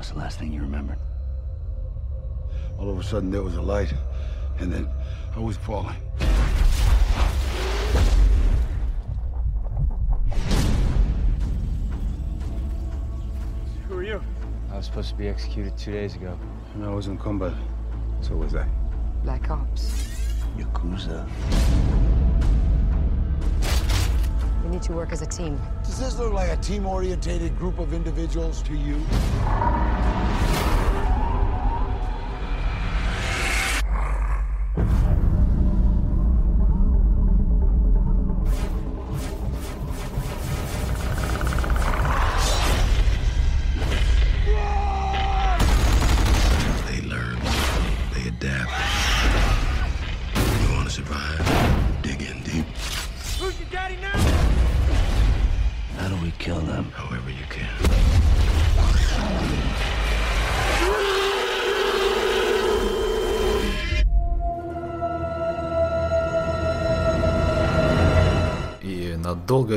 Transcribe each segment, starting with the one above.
What's the last thing you remembered? All of a sudden, there was a light, and then I was falling. Who are you? I was supposed to be executed two days ago. And I was in combat. So was I. Black Ops. Yakuza. We need to work as a team. Does this look like a team-orientated group of individuals to you?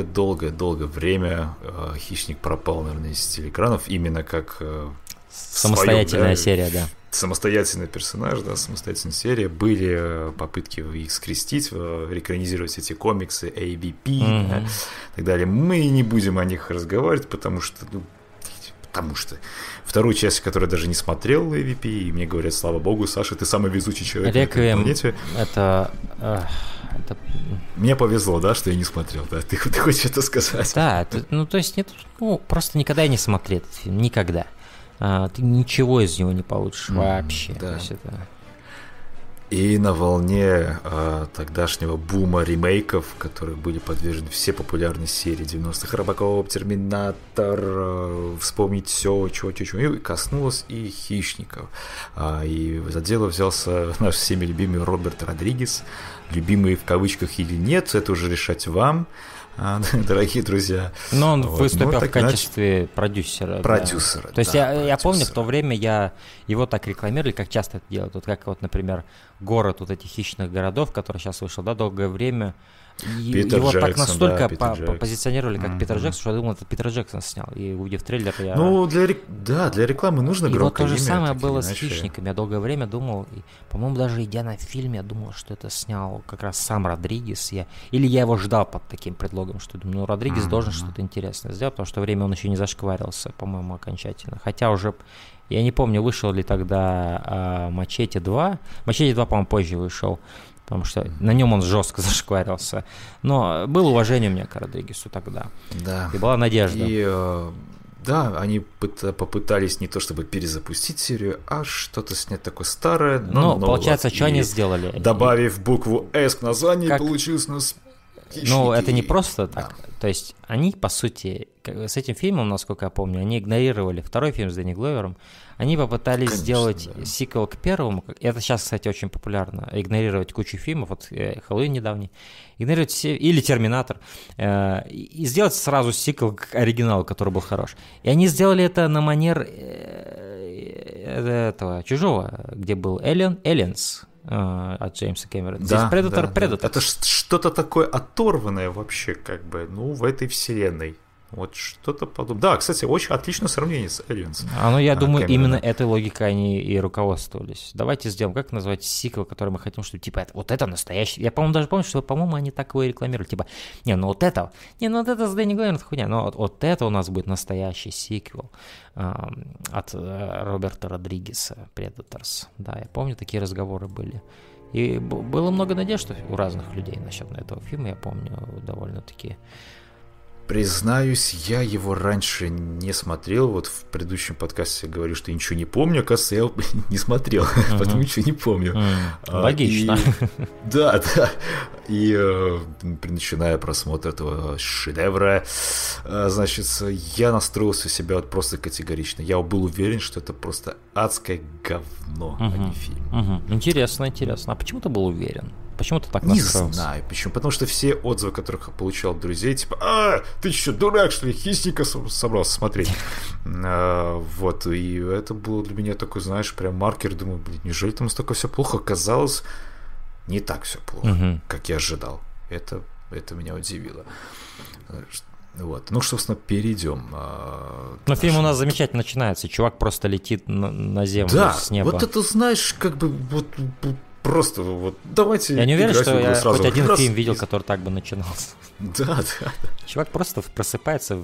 Долгое-долгое-долгое время э, Хищник пропал, наверное, из телеэкранов, именно как э, в своем, Самостоятельная да, серия, да. самостоятельный персонаж, да, самостоятельная серия. Были э, попытки их скрестить, э, рекранизировать эти комиксы ABP да, и так далее. Мы не будем о них разговаривать, потому что, ну, потому что вторую часть, которую я даже не смотрел AVP, и мне говорят, слава богу, Саша, ты самый везучий человек на Реквием планете. это, эх, это Мне повезло, да, что я не смотрел, да? Ты, ты хочешь это сказать? Да, это- ну то есть нет, ну просто никогда я не смотри этот фильм, никогда. А, ты ничего из него не получишь М, вообще. да. То есть это- И на волне а, тогдашнего бума ремейков, которые были подвержены все популярные серии 90-х, Робокоп, Терминатор, а, вспомнить все, чего, чего, чего, и коснулось и хищников. А, и за дело взялся наш всеми любимый Роберт Родригес, любимый в кавычках или нет, это уже решать вам, дорогие друзья. Но он Вот, выступил ну, в так иначе- качестве продюсера. да. Продюсера, То есть да, я, я помню, в продюсера. то время я его так рекламировали, как часто это делают. Вот как вот, например, город вот этих хищных городов, который сейчас вышел, да, долгое время. И Питер его так Джексон, настолько да, Питер по- Джексон. позиционировали как Питер Мгм. Джексон, что я думал, это Питер Джексон снял. И увидев трейлер, я... Ну, для, рек- да, для рекламы нужно И вот громкое то же имя, самое так было с иначе. хищниками. Я долгое время думал, и, по-моему, даже идя на фильм, я думал, что это снял как раз сам Родригес. Я, или я его ждал под таким предлогом, что думаю, ну, Родригес должен что-то интересное сделать, потому что время он еще не зашкварился, по-моему, окончательно. Хотя уже, я не помню, вышел ли тогда а, Мачете 2. Мачете 2, по-моему, позже вышел. Потому что на нем он жестко зашкварился. Но было уважение у меня к Родригесу тогда. Да. И была надежда. И э, да, они пыт- попытались не то чтобы перезапустить серию, а что-то снять такое старое, но Но, новое. Ну, получается, что И они сделали? Добавив букву S к названию, Как- получилось у нас Ну, хищники. это не просто так. То есть они, по сути, с этим фильмом, насколько я помню, они игнорировали второй фильм с Дэнни Гловером. Они попытались Конечно, сделать да. сиквел к первому. Это сейчас, кстати, очень популярно. Игнорировать кучу фильмов. Вот э, Хэллоуин недавний. Игнорировать все... Или Терминатор. э, И и сделать сразу сиквел к оригиналу, который был хорош. И они сделали это на манер э, этого Чужого, где был Эллен, Элленс э, от Джеймса Кэмерона. Здесь Да, Предатор, да, да. Предатор. Это ш- что-то такое оторванное вообще, как бы, ну, в этой вселенной. Вот что-то подобное. Да, кстати, очень отличное сравнение с Aliens. А, ну, я А, думаю, Кэмерона. именно этой логикой они и руководствовались. Давайте сделаем, как назвать сиквел, который мы хотим, чтобы, типа, это, вот это настоящий. Я, по-моему, даже помню, что, по-моему, они так его и рекламировали. Типа, не, ну вот это, не, ну вот это с Дэнни это хуйня, но вот, вот это у нас будет настоящий сиквел ам, от э, Роберта Родригеса, Predators. Да, я помню, такие разговоры были. И было много надежд у разных людей насчет этого фильма, я помню, довольно-таки. Признаюсь, я его раньше не смотрел. Вот в предыдущем подкасте я говорил, что я ничего не помню. Оказывается, я его не смотрел, поэтому ничего не помню. А, Логично. и- Да, да. И э, начиная просмотр этого шедевра, э, значит, я настроился себя вот просто категорично. Я был уверен, что это просто адское говно, а не фильм. Интересно, интересно. А почему ты был уверен? Почему ты так Не настроился? знаю почему. Потому что все отзывы, которых я получал от друзей, типа, а, ты что, дурак, что ли, хищника со- собрался смотреть? А, Вот, и это было для меня такой, знаешь, прям маркер. Думаю, блин, неужели там настолько все плохо? Оказалось, не так все плохо, как я ожидал. Это, это меня удивило. Вот. Ну, собственно, перейдем. а, к Но фильм у нас замечательно начинается. Чувак просто летит на, на землю Да, с неба. вот это, знаешь, как бы вот просто вот давайте Я не уверен, что я сразу. хоть один Раз фильм видел, и- который так бы начинался. Да, да, Чувак просто просыпается,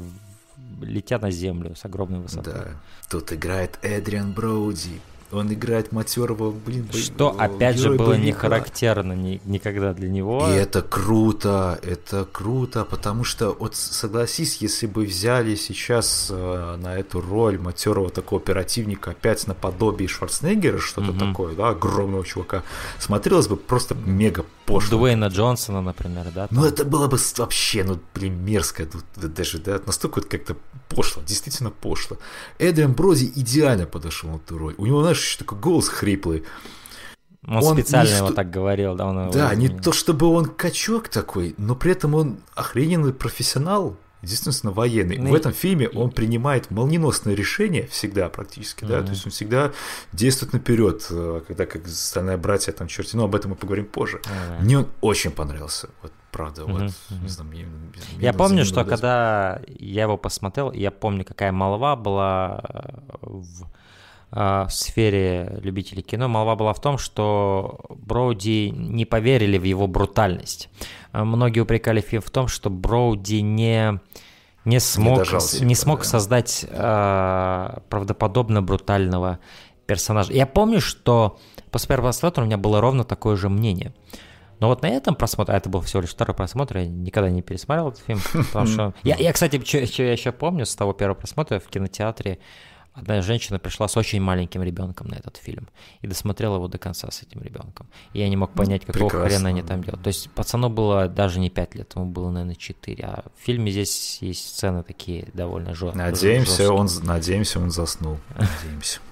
летя на землю с огромной высоты. да. Тут играет Эдриан Броуди. Он играет матерого, блин, Что, э, опять же, было не характерно ни- никогда для него. И это круто, это круто, потому что, вот согласись, если бы взяли сейчас э, на эту роль матерого такого оперативника опять наподобие Шварценеггера, что-то Мгм. такое, да, огромного чувака, смотрелось бы просто мега пошло. Дуэйна Джонсона, например, да? Ну, там. это было бы вообще, ну, блин, мерзко, даже, да, настолько вот как-то пошло, действительно пошло. Эдриан Броди идеально подошел на эту роль. У него, знаешь, еще такой голос хриплый. Он, он специально его сто- так говорил, да? Он Да, не то чтобы он качок такой, но при этом он охрененный профессионал, единственно военный. Ну В этом фильме он принимает молниеносные решения всегда практически, да, Мгм. то есть он всегда действует наперед, э, когда как остальные братья там черти, но об этом мы поговорим позже. Ага. Мне он очень понравился, вот правда, Мгм, вот, мгм. не знаю, мне- мне Я помню, что когда я его посмотрел, я помню, какая молва была э, в в сфере любителей кино. Молва была в том, что Броуди не поверили в его брутальность. Э, Многие упрекали фильм в том, что Броуди не не смог, себя, не смог да. создать э, правдоподобно брутального персонажа. Я помню, что после первого просмотра у меня было ровно такое же мнение. Но вот на этом просмотре, а это был всего лишь второй просмотр, я никогда не пересмотрел этот фильм, потому что... Я, я кстати, что я еще помню с того первого просмотра в кинотеатре, одна женщина пришла с очень маленьким ребенком на этот фильм и досмотрела его до конца с этим ребенком. И я не мог понять, какого прекрасно. хрена они там делают. То есть пацану было даже не 5 лет, ему было, наверное, 4. А в фильме здесь есть сцены такие довольно жесткие. Надеемся, он, надеемся, он заснул. Надеемся.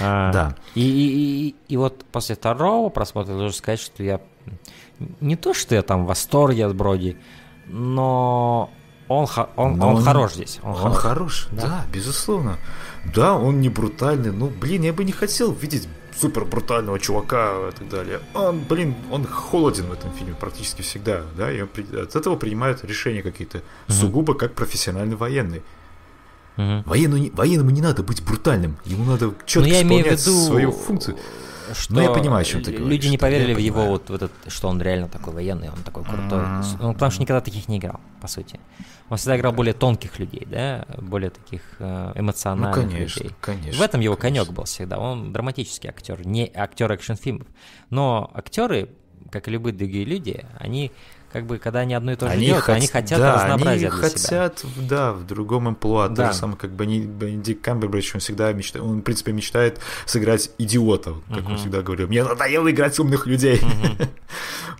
А, Да. И вот после второго просмотра должен сказать, что я не то, что я там в восторге от Броди, но он, он, Но он он- хорош здесь. Он, Он хорош. хорош, Да. да. безусловно. Да, он не брутальный. Ну, блин, я бы не хотел видеть супер брутального чувака и так далее. Он, блин, он холоден в этом фильме практически всегда, да, и он при- от этого принимает решения какие-то сугубо как профессиональный военный. Мгм. Военному не, военному не надо быть брутальным, ему надо Но четко я имею в исполнять виду, свою функцию. Что Ну, я понимаю, о чем ты люди говоришь, не да, я поверили в его вот в этот, что он реально такой военный, он такой крутой. Ну, потому что никогда таких не играл, по сути. Он всегда играл более тонких людей, да, более таких э, Ну, эмоциональных конечно, людей. конечно. В этом его конечно. конек был всегда. Он драматический актер, не актер экшн-фильмов. Но актеры, как и любые другие люди, они как бы, когда они одно и то же делают, хот- они хотят да, разнообразия они себя. хотят, в- да, в другом амплуа. То Да. же самое, как бы они, Бенедикт Камбербэтч, он всегда мечтает, он, в принципе, мечтает сыграть идиота, как он всегда говорил. Мне надоело играть умных людей.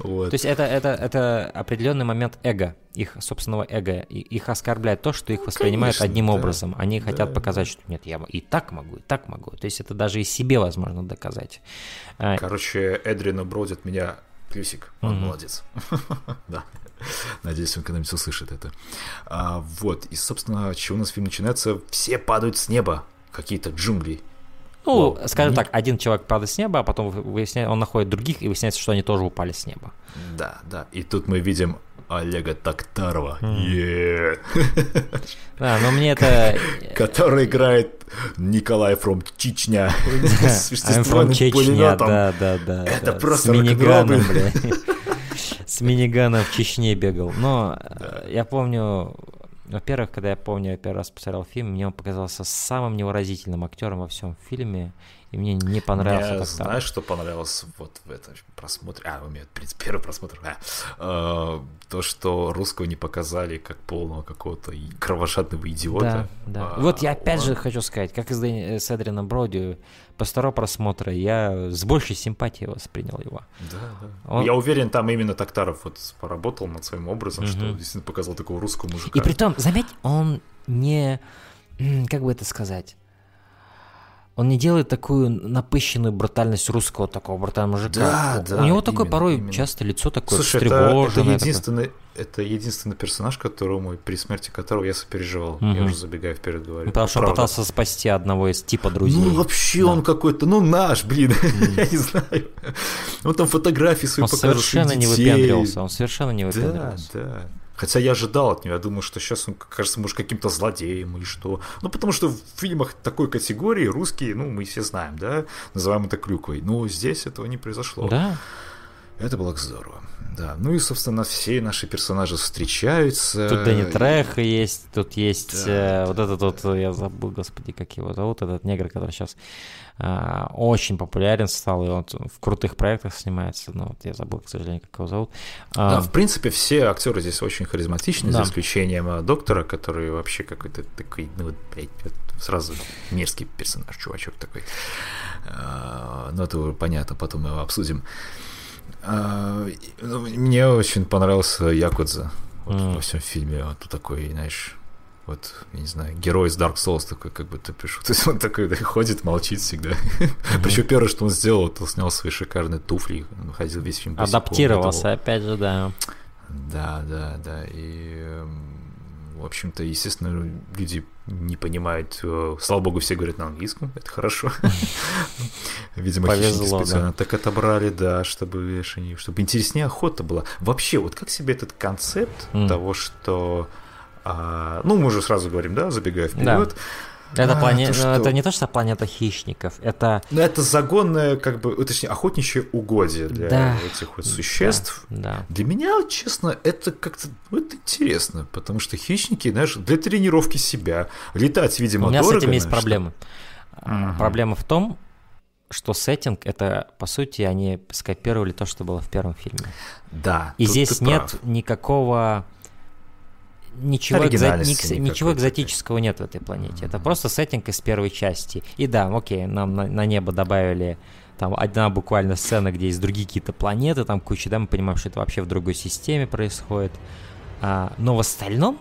Вот. То есть это, это, это определенный момент эго, их собственного эго. И их оскорбляет то, что их воспринимают конечно, одним да. образом. Они хотят Да, показать, что нет, я и так могу, и так могу. То есть это даже и себе возможно доказать. А, Короче, Эдрина Броди от меня плюсик. Он молодец. Да. Надеюсь, он когда-нибудь услышит это. А, вот. И, собственно, чего у нас фильм начинается? Все падают с неба. Какие-то джунгли. Ну, Вау. скажем так, один человек падает с неба, а потом выясняет, он находит других, и выясняется, что они тоже упали с неба. Да, да. И тут мы видим Олега Токтарова. Е. Да, но мне это... который играет Николай from Чечня с Чечня, да, да, да. Это просто С миниганом. С миниганом в Чечне бегал. Но э, я помню, во-первых, когда я помню, я первый раз посмотрел фильм, мне он показался самым невыразительным актером во всем фильме, и мне не понравился Мне, знаешь, что понравилось вот в этом просмотре? А, у меня, в принципе, первый просмотр. А, э, то, что русского не показали как полного какого-то кровожадного Да, идиота. да. А, вот я опять он- же хочу сказать, как и с, Дэни- с Эдрином Броди, по второго просмотра я с большей симпатией воспринял его. Да, да. Он- Я уверен, там именно Токтаров вот поработал над своим образом, что Мгм. действительно показал такого русского мужика. И при том, заметь, он не, как бы это сказать, он не делает такую напыщенную брутальность русского такого брутального мужика. Да, да, У него такое именно, порой именно. часто лицо такое Слушай, это, это встревоженное. такое. единственный, это единственный персонаж, которому при смерти которого я сопереживал. Я Мгм. уже забегая вперед говорю. Ну, Потому что он Правда. пытался спасти одного из типа друзей. Ну, вообще он какой-то, ну, наш, блин, я не знаю. Он там фотографии свои он показывал. совершенно своих не выпендривался, он совершенно не Да, выпендривался. да. Хотя я ожидал от него, я думаю, что сейчас он кажется, может, каким-то злодеем или что. Ну, потому что в фильмах такой категории русские, ну, мы все знаем, да, называем это клюквой. Но здесь этого не произошло. Да. Это было здорово. Да, ну и, собственно, все наши персонажи встречаются. Тут Дэнни Треха есть, тут есть да. э, вот этот вот, я забыл, господи, как его зовут, этот негр, который сейчас э, очень популярен стал, и он в крутых проектах снимается, но вот я забыл, к сожалению, как его зовут. Да, а, в принципе, все актеры здесь очень харизматичны, да. за исключением э, доктора, который вообще какой-то такой, ну, блядь, сразу мерзкий персонаж, чувачок такой. Э, ну, это понятно, потом мы его обсудим. А, ну, мне очень понравился Якудза вот, mm. во всем фильме. Вот такой, знаешь, вот, я не знаю, герой из Dark Souls такой, как бы ты пишу. То есть он такой да, ходит, молчит всегда. Mm-hmm. Причем первое, что он сделал, это снял свои шикарные туфли, он ходил весь фильм Адаптировался, опять же, да. Да, да, да. И эм, в общем-то, естественно, люди не понимают. Э, слава богу, все говорят на английском, это хорошо. Видимо, Повезло, специально так отобрали, да, чтобы, чтобы интереснее охота была. Вообще, вот как себе этот концепт того, что а, ну, мы уже сразу говорим, да, забегая вперед, это, а, плане... то, что... это не то, что планета хищников, это... Ну, это загонное, как бы, точнее, охотничье угодье для да. этих вот существ. Да, да. Для меня, честно, это как-то ну, это интересно, потому что хищники, знаешь, для тренировки себя, летать, видимо, У меня дорого, с этим есть что... проблемы. Угу. Проблема в том, что сеттинг это, по сути, они скопировали то, что было в первом фильме. Да. И здесь нет прав. никакого ничего, экзо... ничего экзотического нет в этой планете. Это просто сеттинг из первой части. И да, окей, нам на, на небо добавили там одна буквально сцена, где есть другие какие-то планеты, там куча, да, мы понимаем, что это вообще в другой системе происходит. А, но в остальном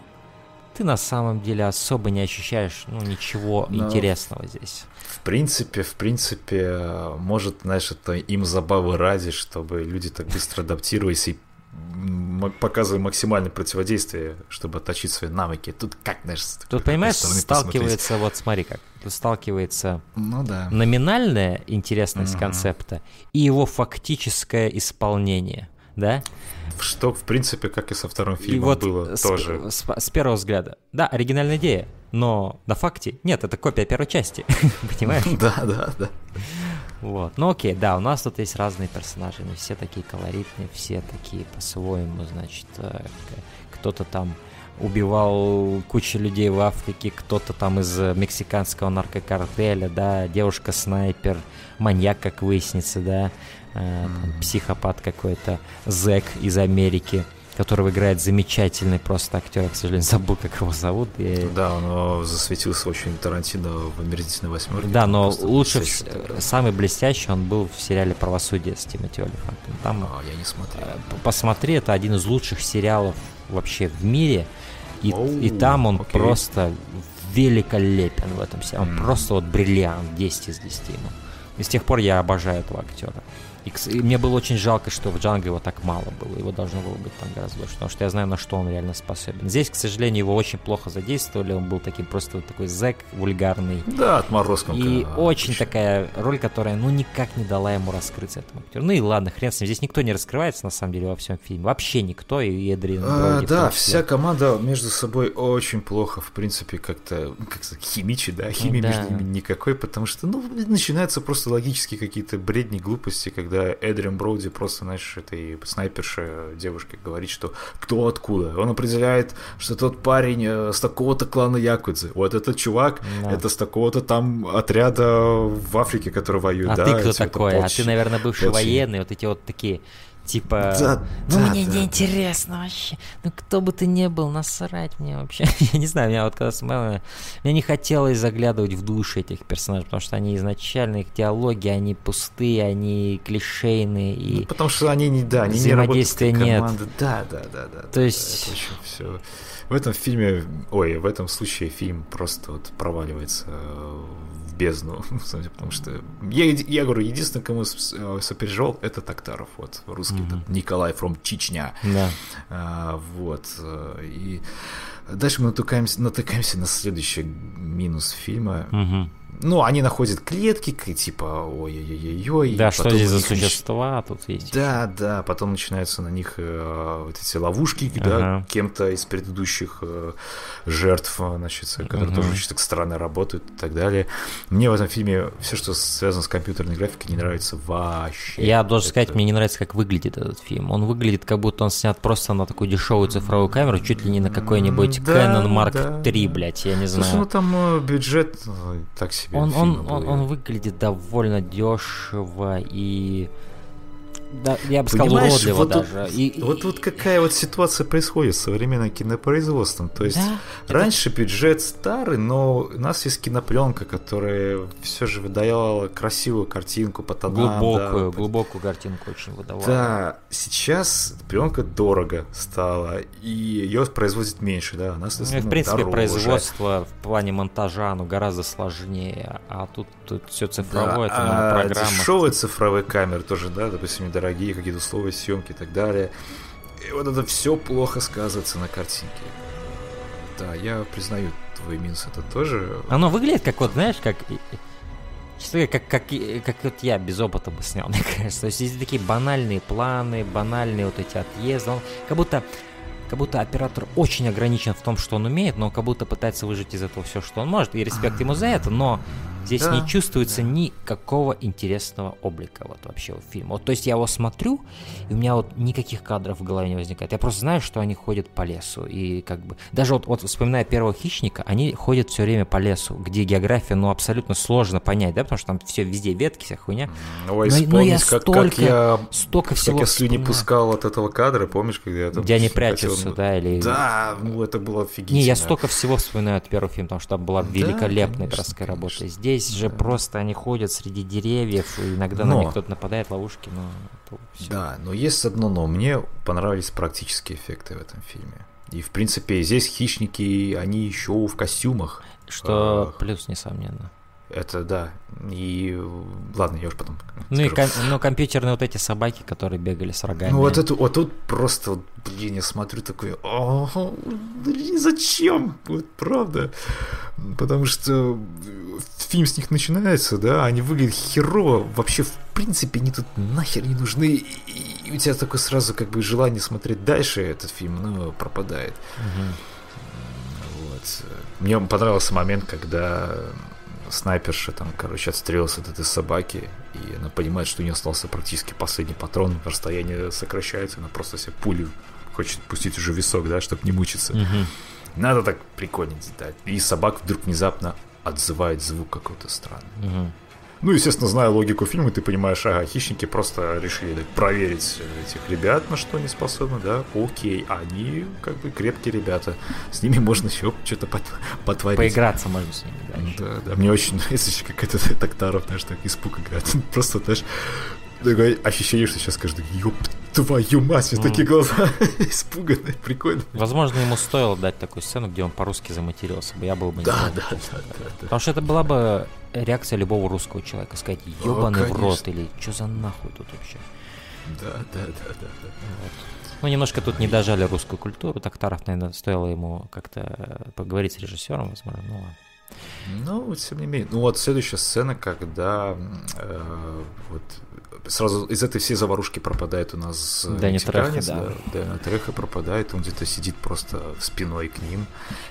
ты на самом деле особо не ощущаешь ну, ничего но интересного здесь. В принципе, в принципе, может, знаешь, это им забавы ради, чтобы люди так быстро адаптировались и показываем максимальное противодействие, чтобы отточить свои навыки. Тут как, знаешь, Тут, понимаешь, сталкивается, посмотреть. вот смотри как, тут сталкивается ну, да. номинальная интересность угу. концепта и его фактическое исполнение, да? Что, в принципе, как и со вторым фильмом и вот было с, тоже. С, с первого взгляда. Да, оригинальная идея, но на факте нет, это копия первой части, понимаешь? Да, да, да. Вот. Ну окей, да, у нас тут есть разные персонажи, но все такие колоритные, все такие по-своему, значит, э, кто-то там убивал кучу людей в Африке, кто-то там из мексиканского наркокартеля, да, девушка-снайпер, маньяк, как выяснится, да, э, там, психопат какой-то, зэк из Америки – которого играет замечательный просто актер, я, к сожалению, забыл, как его зовут. И... Да, он засветился очень Тарантино в «Омерзительной восьмерке». Да, но лучше, самый блестящий он был в сериале «Правосудие» с Тимоти Олифантом. Там, а, я не смотрел. Э, посмотри, это один из лучших сериалов вообще в мире, и, Оу, и там он окей. просто великолепен в этом сериале. Он mm. просто вот бриллиант, 10 из 10 ему. И с тех пор я обожаю этого актера. И, и мне было очень жалко, что в Джанго его так мало было. Его должно было быть там гораздо больше, потому что я знаю, на что он реально способен. Здесь, к сожалению, его очень плохо задействовали. Он был таким просто такой зэк вульгарный. Да, отморозком. И очень отлично. такая роль, которая, ну, никак не дала ему раскрыться этому актеру. Ну и ладно, хрен с ним. Здесь никто не раскрывается, на самом деле, во всем фильме. Вообще никто, и Эдриан а, Да, вся команда между собой очень плохо, в принципе, как-то, как химичит, да, химии да. между ними никакой, потому что, ну, начинаются просто логические какие-то бредни, глупости, когда Эдриан Броуди просто, знаешь, этой снайперше девушке говорит, что кто откуда. Он определяет, что тот парень э, с такого-то клана Якудзы. Вот этот чувак, да. это с такого-то там отряда в Африке, который воюет. А да, ты кто такой? А ты, наверное, бывший военный, вот эти вот такие Типа, да, ну да, мне да, не интересно вообще. Ну кто бы ты ни был, насрать мне вообще. Я не знаю, меня вот когда смотрел, мне не хотелось заглядывать в души этих персонажей, потому что они изначально, их диалоги, они пустые, они клишейные. И ну, потому что они не, да, они не работают нет. Да, да, да, да. То есть... Это все в этом фильме, ой, в этом случае фильм просто вот проваливается в бездну, потому что я, я говорю, единственное, кому э, сопереживал, это Токтаров, вот русский, mm-hmm. Николай from Чечня, да. а, вот э, и дальше мы натыкаемся, натыкаемся на следующий минус фильма. Mm-hmm ну, они находят клетки, типа, ой-ой-ой-ой. Да, что здесь за существа тут есть? Да, да, потом начинаются на них э, вот эти ловушки, да, Ага. кем-то из предыдущих э, жертв, э, значит, которые Мгм. тоже очень так странно работают и так далее. Мне в этом фильме все, что связано с компьютерной графикой, не нравится вообще. Я должен сказать, мне не нравится, как выглядит этот фильм. Он выглядит, как будто он снят просто на такую дешевую цифровую камеру, чуть ли не на какой-нибудь Да, Canon Mark да. III, блядь, я не Слушай, знаю. ну там э, бюджет э, так себе. Он, фильма он, был. он, он выглядит довольно дешево и... Да, я бы сказал, Понимаешь, уродливо вот тут- даже. И- и- Вот тут какая вот ситуация происходит с современным кинопроизводством. То есть Да, это- раньше бюджет старый, но у нас есть кинопленка, которая все же выдавала красивую картинку по тонам. глубокую, да, глубокую картинку очень выдавала. Да, сейчас пленка дорого стала, и ее производят меньше, да, она, Ну, в принципе, дороже. производство в плане монтажа, оно гораздо сложнее, а тут, тут все цифровое, Да, это а программах. дешевые цифровые камеры тоже, да, допустим, недорогие, какие-то условия съемки и так далее. И вот это все плохо сказывается на картинке. Да, я признаю твой минус, это тоже... Оно выглядит как вот, знаешь, как... Честно говоря, как, как, как вот я без опыта бы снял, мне кажется. То есть здесь такие банальные планы, банальные вот эти отъезды. Он как будто, как будто оператор очень ограничен в том, что он умеет, но как будто пытается выжать из этого все, что он может. И респект ему за это, но здесь Да, не чувствуется никакого интересного облика вот вообще у фильма. Вот, то есть я его смотрю, и у меня вот никаких кадров в голове не возникает. Я просто знаю, что они ходят по лесу. И как бы... Даже вот, вот вспоминая первого хищника, они ходят все время по лесу, где география, ну, абсолютно сложно понять, да, потому что там все везде ветки, вся хуйня. Ой, Но- но я как, как столько- я... Столько Как всего я слюни вспоминаю. пускал от этого кадра, помнишь, когда я там... Где они хотел, прячутся, ну, да, или... Да, ну это было офигительно. Не, я столько всего вспоминаю от первого фильма, потому что там была великолепная конечно, городская работа. конечно, Здесь же просто они ходят среди деревьев, и иногда на Но- них кто-то нападает, ловушки, но... Да, но есть одно но. Мне понравились практические эффекты в этом фильме. И, в принципе, здесь хищники, они еще в костюмах. Что плюс, несомненно. Это да. И ладно, я уже потом. Ну и скажу. ком- ну, компьютерные вот эти собаки, которые бегали с рогами. Ну вот это вот тут просто, блин, я смотрю такой, «О, блин, зачем? Вот правда. Потому что фильм с них начинается, да, они выглядят херово, вообще в принципе они тут нахер не нужны, и, и у тебя такое сразу как бы желание смотреть дальше этот фильм, ну, пропадает. Мгм. Вот. Мне понравился момент, когда снайперша там, короче, отстрелилась от этой собаки, и она понимает, что у нее остался практически последний патрон, расстояние сокращается, она просто себе пулю хочет пустить уже висок, да, чтобы не мучиться. Мгм. Надо так прикольно деталь. И собак вдруг внезапно отзывает звук какой-то странный. Мгм. Ну, естественно, зная логику фильма, ты понимаешь, ага, хищники просто решили проверить этих ребят, на что они способны, да, окей, они как бы крепкие ребята, с ними можно еще что-то пот- потворить. Поиграться можно с ними дальше. Да, да, мне очень нравится еще какой-то Токтаров, знаешь, так испуг играет. Просто, знаешь, такое ощущение, что сейчас каждый, ёб твою мать, меня такие глаза испуганные, прикольно. Возможно, ему стоило дать такую сцену, где он по-русски заматерился бы. Я был бы не Да, да, да, да, да. Потому что это была бы реакция любого русского человека. Сказать, ебаный в рот, или что за нахуй тут вообще. Да, да, да, да, да. Ну, немножко тут не дожали русскую культуру. Токтаров, наверное, стоило ему как-то э, поговорить с режиссером, возможно. Ну ладно. Ну, тем не менее. Ну, вот следующая сцена, когда э, вот сразу из этой всей заварушки пропадает у нас э, Дэнни Трехо, да. Дэнни Трехо пропадает, он где-то сидит просто спиной к ним,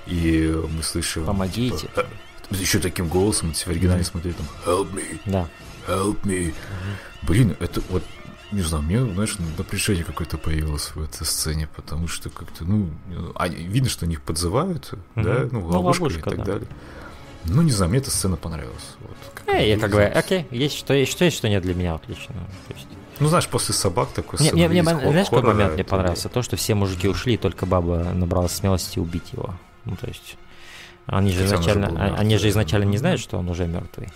и мы слышим... Помогите. типа, еще таким голосом, если в оригинале смотреть, там, help me, Да. help me. Блин, это вот не знаю, мне, знаешь, напряжение какое-то появилось в этой сцене, потому что как-то, ну, они, видно, что них подзывают, Мгм. да, ну, Ну, ловушка и ловушка, так да. далее. Ну, не знаю, мне эта сцена понравилась. Вот, как Э, я как бы, окей, есть что есть, что есть, что нет для меня, отлично. То есть- Ну, знаешь, после собак такой Мне, мне, мне, знаешь, какой момент мне понравился? То, что все мужики ушли, и только баба набралась смелости убить его. Ну, то есть, они же Хотя изначально, а- они мертвый, же изначально не знают, что он уже мертвый.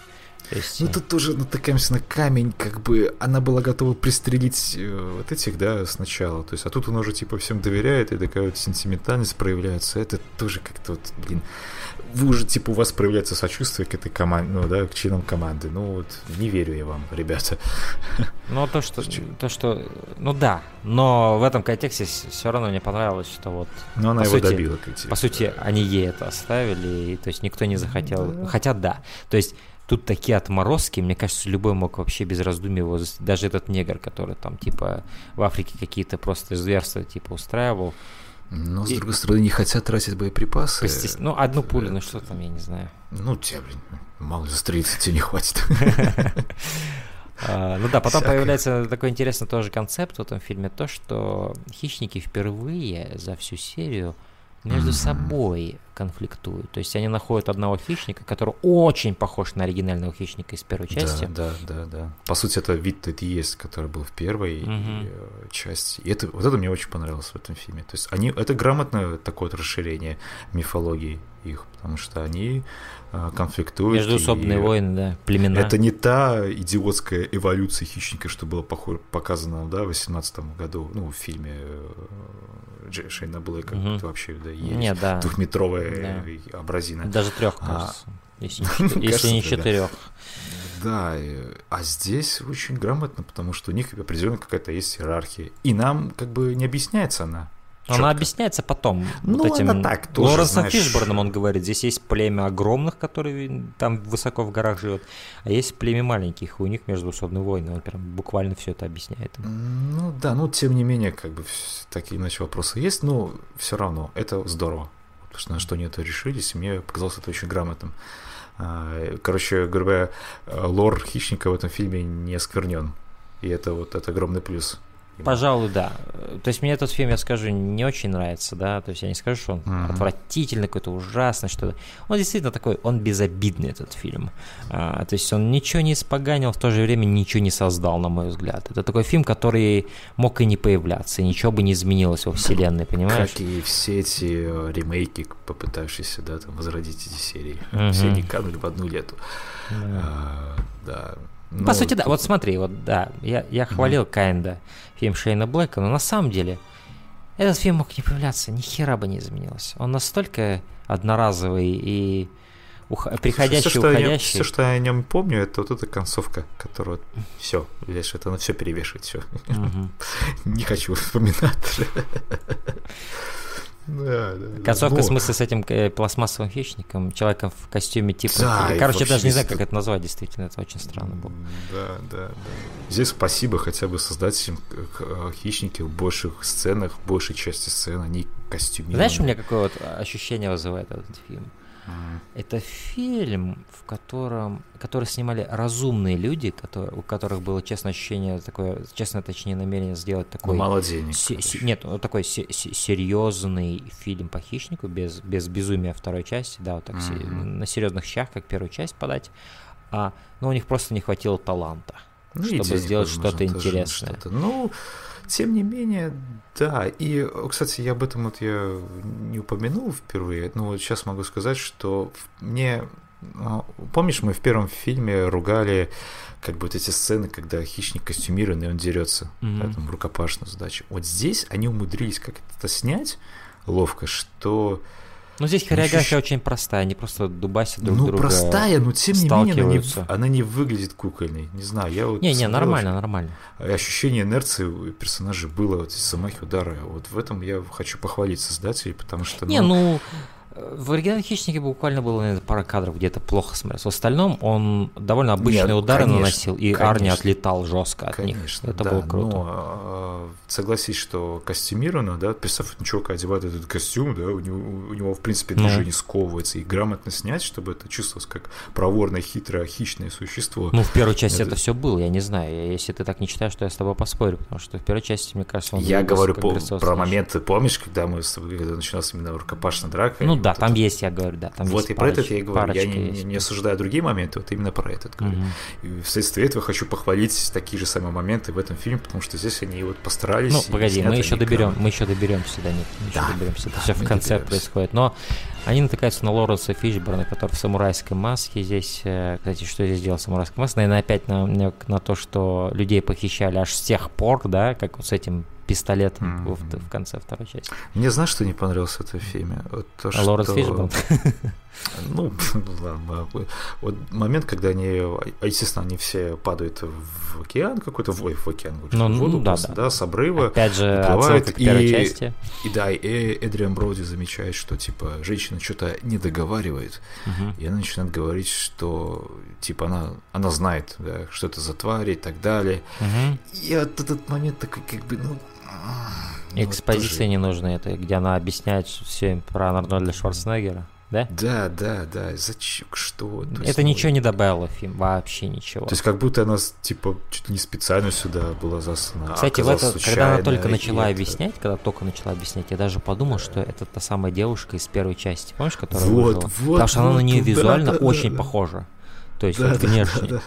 То есть, Ну, э, тут тоже натыкаемся на камень, как бы она была готова пристрелить э, вот этих, да, сначала. То есть, а тут он уже, типа, всем доверяет, и такая вот сентиментальность проявляется. Это тоже как-то вот, блин, вы уже, типа, у вас проявляется сочувствие к этой команде, ну, да, к членам команды. Ну, вот, не верю я вам, ребята. Ну, то, что, то, что, ну да, но в этом контексте все равно мне понравилось, что вот, Но она его сути- добила, типа. по сути, они ей это оставили, и то есть никто не захотел, Да. хотя да, то есть тут такие отморозки, мне кажется, любой мог вообще без раздумий его, даже этот негр, который там, типа, в Африке какие-то просто зверства, типа, устраивал. Но, с И- другой стороны, не хотят тратить боеприпасы. Постес- Ну, одну пулю, ну что там, я не знаю. Ну, тебе, блин, мало ли застрелиться тебе не хватит. А, Ну да, потом появляется такой интересный тоже концепт в этом фильме, то, что хищники впервые за всю серию между собой конфликтуют. То есть они находят одного хищника, который очень похож на оригинального хищника из первой части. Да, да, да, да. По сути, это вид это и есть, который был в первой э, части. И это, вот это мне очень понравилось в этом фильме. То есть они, это грамотное такое вот расширение мифологии их, потому что они э, конфликтуют. Междуусобные и войны, да, племена. Это не та идиотская эволюция хищника, что было похоже, показано да, в 18 году, ну, в фильме э, Шейна Блэка. Мгм. Это вообще, да, ересь. Не, да. Двухметровая э, абразина. Даже трех, А, кажется. Если не, четы- если кажется, не да. четырех. Да, а здесь очень грамотно, потому что у них определенно какая-то есть иерархия. И нам как бы не объясняется она. Она чётко. объясняется потом. Ну, вот этим она так, тоже, Лоренсом знаешь. Фишборном он говорит, здесь есть племя огромных, которые там высоко в горах живет, а есть племя маленьких, и у них междуусобные войны. Он прям буквально все это объясняет. Ну да, ну тем не менее, как бы вс- так или иначе вопросы есть, но все равно это здорово. Потому что на что они это решились, мне показалось это очень грамотным. А, Короче, говоря, э, лор хищника в этом фильме не осквернен. И это вот это огромный плюс. Пожалуй, да. То есть мне этот фильм, я скажу, не очень нравится, да. То есть я не скажу, что он Мгм. отвратительный, какой-то ужасный, что-то. Он действительно такой, он безобидный, этот фильм. А, то есть он ничего не испоганил, в то же время ничего не создал, на мой взгляд. Это такой фильм, который мог и не появляться, и ничего бы не изменилось во вселенной, понимаешь? Как и все эти э, ремейки, попытавшиеся да, там, возродить эти серии. Мгм. Все они канули в одну лету. Да. А, да. По Ну, сути, да. Вот смотри, вот да, я, я хвалил Кайнда фильм Шейна Блэка, но на самом деле этот фильм мог не появляться, ни хера бы не изменилось. Он настолько одноразовый и ух- приходящий, все, уходящий. все, что я о нем помню, это вот эта концовка, которая все, видишь, это на все перевешивает, все. Мгм. Не хочу вспоминать. Да, да, да. Концовка, Но- в смысле, с этим э, пластмассовым хищником, человеком в костюме типа... Да, Короче, вообще даже не знаю, как это назвать, действительно, это очень странно было. Да, да, да. Здесь спасибо хотя бы создателям э, хищники в больших сценах, в большей части сцен, они костюмированы. Знаешь, у меня какое вот ощущение вызывает этот фильм? Это фильм, в котором, который снимали разумные люди, которые, у которых было честное ощущение, такое, честное, точнее, намерение сделать Ну, такой... мало денег. се- се- нет, ну, такой се- се- серьезный фильм по хищнику, без, без безумия второй части, да, вот так Мгм. на серьезных щах, как первую часть подать. А, но у них просто не хватило таланта, Ну, чтобы сделать что-то интересное. что-то. Ну, тем не менее, да. И, кстати, я об этом вот я не упомянул впервые, но вот сейчас могу сказать, что мне... а, Помнишь, мы в первом фильме ругали как бы вот эти сцены, когда хищник костюмированный, он дерется, да, там, рукопашную задачу. Вот здесь они умудрились как-то снять ловко, что... Ну, здесь Ну, хореография ощущ- очень простая, они просто дубасят друг ну, друга. простая, но тем не менее она не, она не выглядит кукольной. Не знаю, я вот... Не-не, смотрел нормально, нормально. ощущение инерции у персонажа было вот из замахи удара. Вот в этом я хочу похвалить создателей, потому что... Не, ну, э, в оригинальном «Хищнике» буквально было, наверное, пара кадров, где это плохо смотрелось. В остальном он довольно обычные Нет, удары конечно, наносил, и конечно. Арни отлетал жестко от них. Конечно, Это да, было круто. но э, согласись, что костюмировано, да, представь, ну, чувака одевает этот костюм, да, у него, у него в принципе, Ну. движение сковывается, и грамотно снять, чтобы это чувствовалось как проворное, хитрое, хищное существо. Ну, в первой части Это- это, все было, я не знаю. Если ты так не читаешь, то я с тобой поспорю, потому что в первой части, мне кажется, он Я говорю по- про моменты, помнишь, когда мы с тобой, когда начиналась именно рукопашная драка? Ну да, вот там это- есть, я говорю, да. Там вот и про этот я и говорю. Я парочка не, есть. не, осуждаю другие моменты, вот именно про этот говорю. Мгм. И вследствие этого хочу похвалить такие же самые моменты в этом фильме, потому что здесь они вот постарались. Ну, погоди, мы еще доберем, мы еще доберемся до них. Мы еще Да, доберемся. Это да, все в конце доберемся. происходит. Но они натыкаются на Лоренса Фишборна, который в самурайской маске здесь. э, Кстати, что здесь делал самурайская маска? Наверное, опять на, на, на то, что людей похищали аж с тех пор, да, как вот с этим пистолетом в, в конце второй части. Мне знаешь, что не понравилось в этом фильме? Вот то, А Лоренс что- Фишборн? Ну, ладно. Вот момент, когда они, а, естественно, они все падают в океан какой-то, в- в океан, Ну, в ну, воду да, просто, да. да, с обрыва. Опять же, отсылка к первой и- части. И да, и Эдриан Броуди замечает, что, типа, женщина что-то не договаривает, Мгм. и она начинает говорить, что, типа, она, она знает, да, что это за твари и так далее. Мгм. И вот этот момент такой, как бы, ну... ну, Экспозиция тоже- не нужна, это где она объясняет все про Арнольда Шварценеггера, да? Да, да, да, зачем, что? То есть, Это ну, ничего не добавило в фильм, вообще ничего. То есть как будто она, типа, чуть не специально сюда была заслана. а Кстати, в это, когда она только начала это- объяснять, когда только начала объяснять, я даже подумал, что это та самая девушка из первой части, помнишь, которая Вот, выжила? вот, Потому что она на вот, нее да, визуально да, да, очень да. похожа. То есть Да, вот да, внешне. да, да.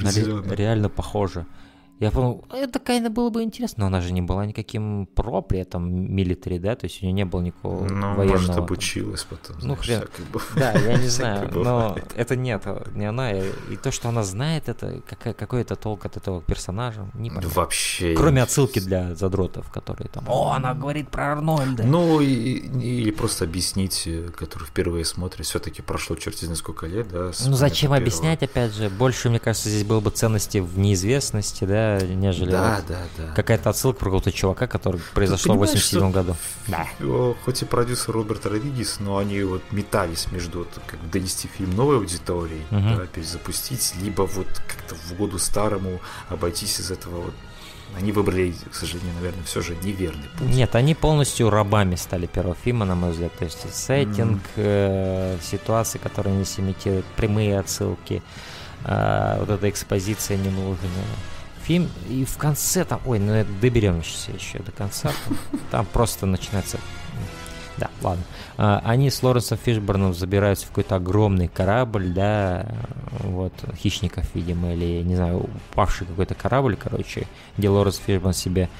Она Определенно. реально похожа. Я подумал, это, конечно, было бы интересно, но она же не была никаким про при этом милитари, да, то есть у нее не было никакого Ну, военного. может, там. обучилась потом. Ну, хрен. Да, я не знаю, но это нет, не она. И то, что она знает, это какой-то толк от этого персонажа, не понятно. Вообще. Кроме отсылки для задротов, которые там, о, она говорит про Арнольда. Ну, или просто объяснить, э, который впервые смотрит, все-таки прошло черти знает сколько лет, да? Ну зачем объяснять, опять же, больше, мне кажется, здесь было бы ценности в неизвестности, да, нежели первого. вот Да, да, да. какая-то отсылка про какого-то чувака, который произошло в понимаешь, 87 году. Да. О, Хоть и продюсер Роберт Родригес, но они вот метались между вот, как донести фильм новой аудитории, Мгм. да, перезапустить, либо вот как-то в году старому обойтись из этого вот. Они выбрали, к сожалению, наверное, все же неверный путь. Нет, они полностью рабами стали первого фильма, на мой взгляд. То есть сеттинг, э, ситуации, которые они имитируют, прямые отсылки, э, вот эта экспозиция ненужная. Фильм, и в конце там, ой, ну это доберемся еще до конца, там, там просто начинается... Да, ладно. А, Они с Лоренсом Фишборном забираются в какой-то огромный корабль, да, вот, хищников, видимо, или, не знаю, упавший какой-то корабль, короче, где Лоренс Фишборн себе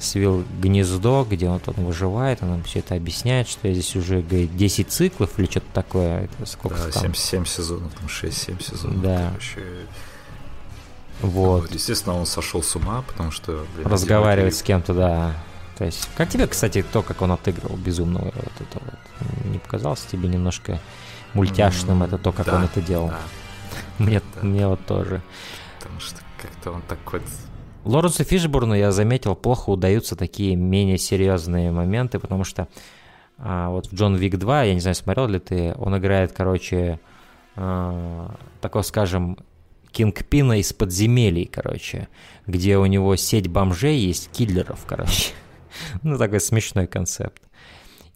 свил гнездо, где он там выживает, он нам все это объясняет, что я здесь уже, говорит, 10 циклов или что-то такое, это сколько Да, там, 7, 7 сезонов, там 6-7 сезонов. Да. Короче, вот, вот, Естественно, он сошел с ума, потому что... блин, разговаривать с кем-то, да, то есть, как тебе, кстати, то, как он отыгрывал безумного вот это вот, не показалось тебе немножко мультяшным, М, это то, как да, он это делал? да, Мне, да. мне вот тоже. потому что как-то он такой... Лоренсу Фишборну, я заметил, плохо удаются такие менее серьезные моменты, потому что а, вот в Джон Вик 2, я не знаю, смотрел ли ты, он играет, короче, а, такого, скажем, кингпина из подземелий, короче, где у него сеть бомжей есть, киллеров, короче. Ну, такой смешной концепт.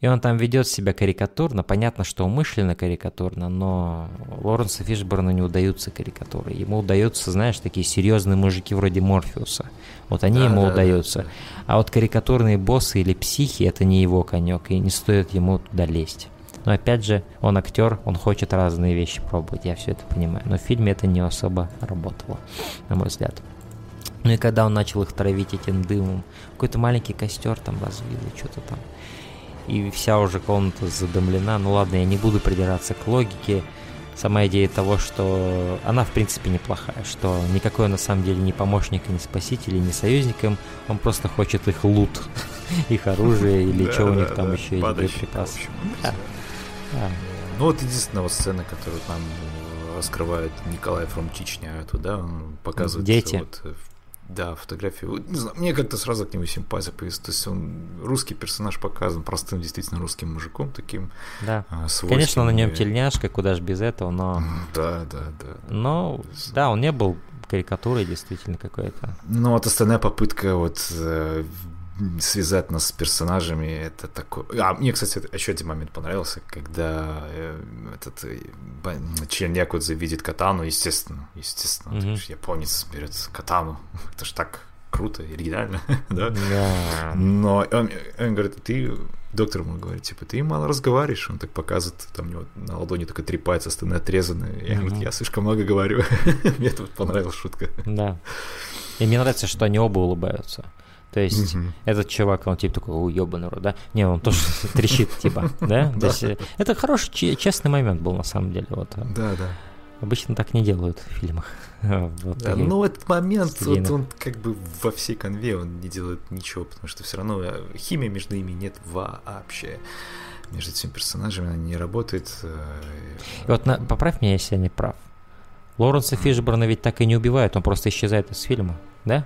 И он там ведет себя карикатурно. Понятно, что умышленно карикатурно, но Лоренсу Фишборну не удаются карикатуры. Ему удаются, знаешь, такие серьезные мужики вроде Морфеуса. Вот они Да, ему да, да, удаются. да. А вот карикатурные боссы или психи это не его конек, и не стоит ему туда лезть. Но опять же, он актер, он хочет разные вещи пробовать, я все это понимаю. Но в фильме это не особо работало, на мой взгляд. Ну и когда он начал их травить этим дымом, какой-то маленький костер там развил, и что-то там. И вся уже комната задымлена. Ну ладно, я не буду придираться к логике. Сама идея того, что она в принципе неплохая, что никакой он на самом деле не помощник, не спаситель, не союзник им, он просто хочет их лут, их оружие или что у них там еще, или падающий, Да. Да. Ну вот единственная вот сцена, которую нам э, раскрывает Николай from Чечня, туда он показывает Дети. вот, э, да, фотографию. Вот, не знаю, мне как-то сразу к нему симпатия появилась. То есть он русский персонаж показан простым, действительно русским мужиком таким. Да. а, Конечно, на нем тельняшка, куда же без этого, но... Да, да, да. Но, да, он не был карикатурой действительно какой-то. Ну, вот остальная попытка вот э, связать нас с персонажами, это такой... А, мне, кстати, еще один момент понравился, когда э, этот э, член Якудзы видит катану, естественно, естественно, Мгм. это ж японец берет катану, это ж так круто, оригинально, да? Да. Но он, он говорит, ты, доктор ему говорит, типа, ты мало разговариваешь, он так показывает, там у него на ладони такой три пальца остальные отрезаны. Я говорю, Мгм. я слишком много говорю. Мне тут понравилась шутка. Да. И мне нравится, что они оба улыбаются. То есть Мгм. этот чувак, он типа такой, ой, ебаный рот, да? Не, он тоже трещит, типа, да? То есть э, это хороший, че- честный момент был на самом деле. Вот. Да, да. Обычно так не делают в фильмах. Вот Да, ну, этот момент, вот он как бы во всей конве, он не делает ничего, потому что все равно э, химии между ними нет вообще. Между этими персонажами она не работает. э, И вот на- поправь меня, если я не прав. Лоренса Фишборна ведь так и не убивают, он просто исчезает из фильма, да?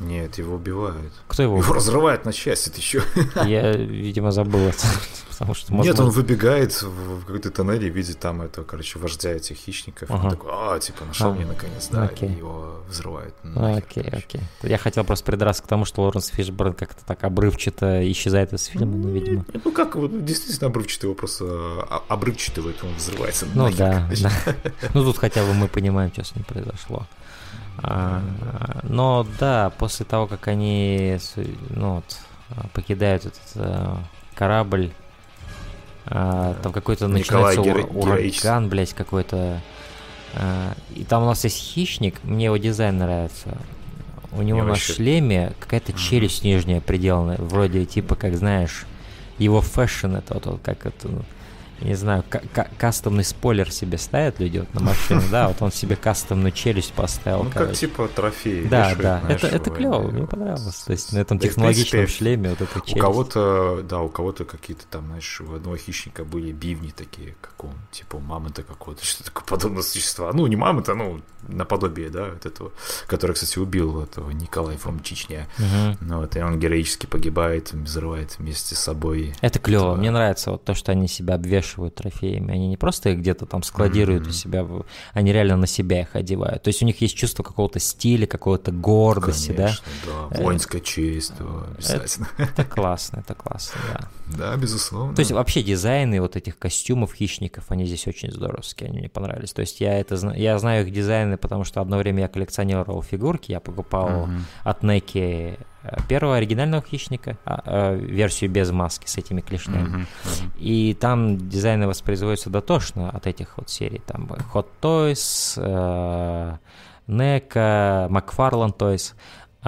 Нет, его убивают. Кто его Его разрывают на части, ты чё? Я, видимо, забыл это. Потому что, Нет, возможно- он выбегает в какой-то тоннель и видит там этого, короче, вождя этих хищников. Ага. Он такой, а, типа, нашел А, меня наконец, да, окей. и его взрывают. А, нахер, Окей, короче. окей. Я хотел просто придраться к тому, что Лоренс Фишборн как-то так обрывчато исчезает из фильма, ну, видимо. Ну как, вот, действительно обрывчатый его просто а, обрывчатый, он взрывается. Ну нахер, да, да. Ну тут хотя бы мы понимаем, что с ним произошло. А, но да, после того, как они ну, вот, покидают этот а, корабль, а, там какой-то Николай начинается ура- героически. ураган, блядь, какой-то. а, и там у нас есть хищник, мне его дизайн нравится. У него Мне на вообще- шлеме какая-то челюсть нижняя приделана, вроде типа, как знаешь, его fashion это вот, вот как это, ну, не знаю, ка- ка- кастомный спойлер себе ставят люди вот на машину, да, вот он себе кастомную челюсть поставил. Ну, как типа трофей. Да, да, знаешь, это, это клево, и- мне понравилось. То есть на этом Да технологичном принципе, шлеме вот эта У челюсть. кого-то, да, у кого-то какие-то там, знаешь, у одного хищника были бивни такие, как он, типа мамонта какого-то, что такое подобное существа. Ну, не мамонта, ну, наподобие, да, вот этого, который, кстати, убил этого Николая from Чечня. Ну, вот, и он героически погибает, взрывает вместе с собой. Это клево. этого- Мне нравится вот то, что они себя обвешивают трофеями. Они не просто их где-то там складируют у Мгм. себя, они реально на себя их одевают. То есть у них есть чувство какого-то стиля, какого-то гордости, Конечно, да. Э, Воинская честь, да, обязательно. да? Это классно, это классно, да. Да, безусловно. То есть вообще дизайны вот этих костюмов хищников, они здесь очень здоровские, они мне понравились. То есть я это я знаю их дизайны, потому что одно время я коллекционировал фигурки, я покупал Мгм. от э, первого оригинального хищника, а, э, версию без маски с этими клешнями. Мгм, мгм. И там дизайны воспроизводятся дотошно от этих вот серий. Там э, Hot Toys, э, NECA, McFarlane Toys.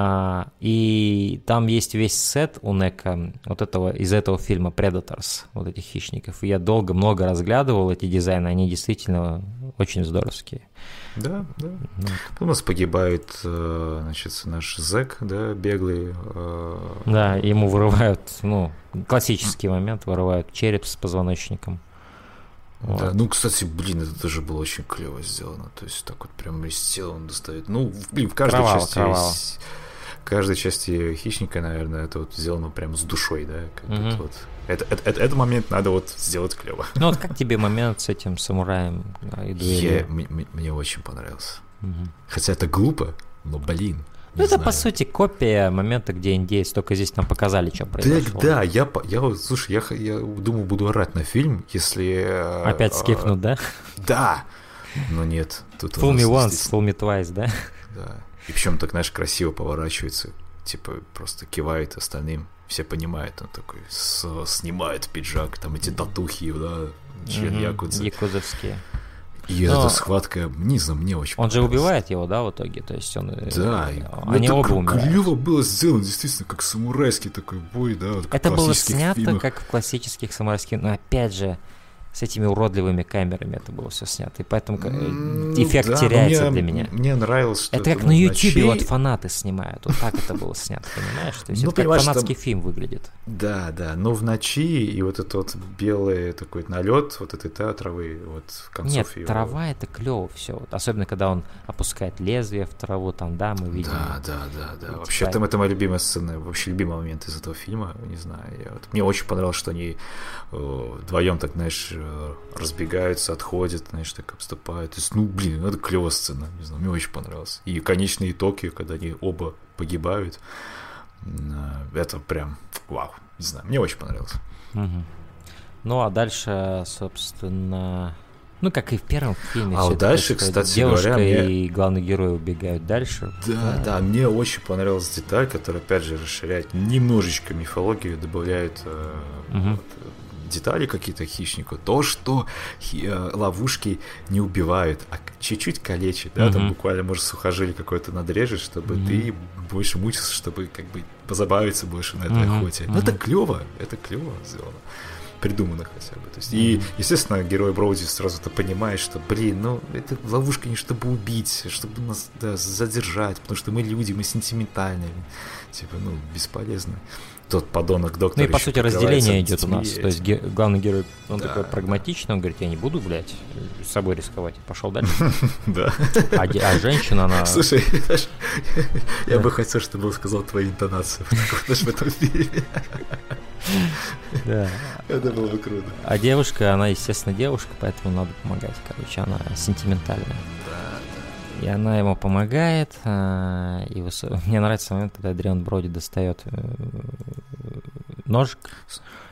А, и там есть весь сет у Нека вот этого, из этого фильма Predators, вот этих хищников. И я долго, много разглядывал эти дизайны, они действительно очень здоровские. Да, да. Ну, У нас погибает, э, значит, наш зэк, да, беглый. э, да, ему вырывают, ну, классический момент, вырывают череп с позвоночником. Да, Вот. ну, кстати, блин, это тоже было очень клево сделано. То есть так вот прям из тела он достает. Ну, блин, в каждой Кроваво, части кроваво. есть- каждой части хищника, наверное, это вот сделано прям с душой, да. Как будто вот. Это, это- это- этот момент надо вот сделать клево. Ну вот как тебе момент с этим самураем да, и Я- дуэлью? мне, мне- мне очень понравился. Хотя это глупо, но блин. Ну, это, по сути, копия момента, где индеец, только здесь нам показали, что произошло. да, я, по- я вот, слушай, я, я думаю, буду орать на фильм, если... э, Опять э, скипнут, да? Да! Но нет, тут Fool me once, действительно- fool me twice, да? Да. И причем так, знаешь, красиво поворачивается, типа просто кивает остальным, все понимают, он такой с- снимает пиджак, там эти татухи, да, член Мгм, якудзы. Якудзовские. И Но- эта схватка низом мне очень Он же убивает его, да, в итоге? То есть он... э, Да, Они это оба умирают. клево было сделано, действительно, как самурайский такой бой, да, вот Это было снято, фильмах. как в классических самурайских... Но опять же, с этими уродливыми камерами это было все снято. И поэтому э, М, эффект да, теряется мне- для меня. Мне нравилось, что Это как ну, на Ютубе вот фанаты снимают. Вот так это было снято, понимаешь? То есть Ну, это как фанатский там- фильм выглядит. Да, да, но в ночи и вот этот вот белый такой налет вот этой да, травы вот в концов Нет, его- трава это клево все. Вот, особенно когда он опускает лезвие в траву, там, да, мы видим. Да, да, да, да. Эти Вообще, там это моя любимая сцена, вообще любимый момент из этого фильма, не знаю. Я вот- мне очень понравилось, что они э, вдвоем так, знаешь, разбегаются, отходят, знаешь, так обступают. То есть, ну, блин, ну, это клевая сцена, не знаю, мне очень понравилось. И конечные итоги, когда они оба погибают, э, это прям, вау, не знаю, мне очень понравилось. Мгм. Ну, а дальше, собственно... Ну, как и в первом фильме. А вот это дальше, происходит. кстати Девушка говоря, мне- и главный герой убегают дальше. Да, да, мне очень понравилась деталь, которая, опять же, расширяет немножечко мифологию, добавляет э, Мгм. вот, детали какие-то хищнику. То, что э, ловушки не убивают, а чуть-чуть калечат, да, там буквально, может, сухожилие какое-то надрежет, чтобы ты больше мучился, чтобы как бы позабавиться больше на этой охоте. Ну, это клево, это клево сделано. придумано хотя бы. То есть, И, естественно, герой Броуди сразу то понимает, что, блин, ну, это ловушка не чтобы убить, а чтобы нас да, задержать, потому что мы люди, мы сентиментальные. Типа, ну, бесполезно. Тот подонок доктор Ну и по сути разделение идет у нас. То есть ге- главный герой, он Да, такой прагматичный, он говорит, я не буду, блядь, с собой рисковать. Пошел дальше. Да. А, де- а женщина, она... Слушай, я бы хотел, чтобы он сказал твою интонацию в этом фильме. Да. Это было бы круто. А девушка, она, естественно, девушка, поэтому надо помогать. Короче, она сентиментальная. И она ему помогает. а, И выс- мне нравится момент, когда Адриан Броди достает э, ножик,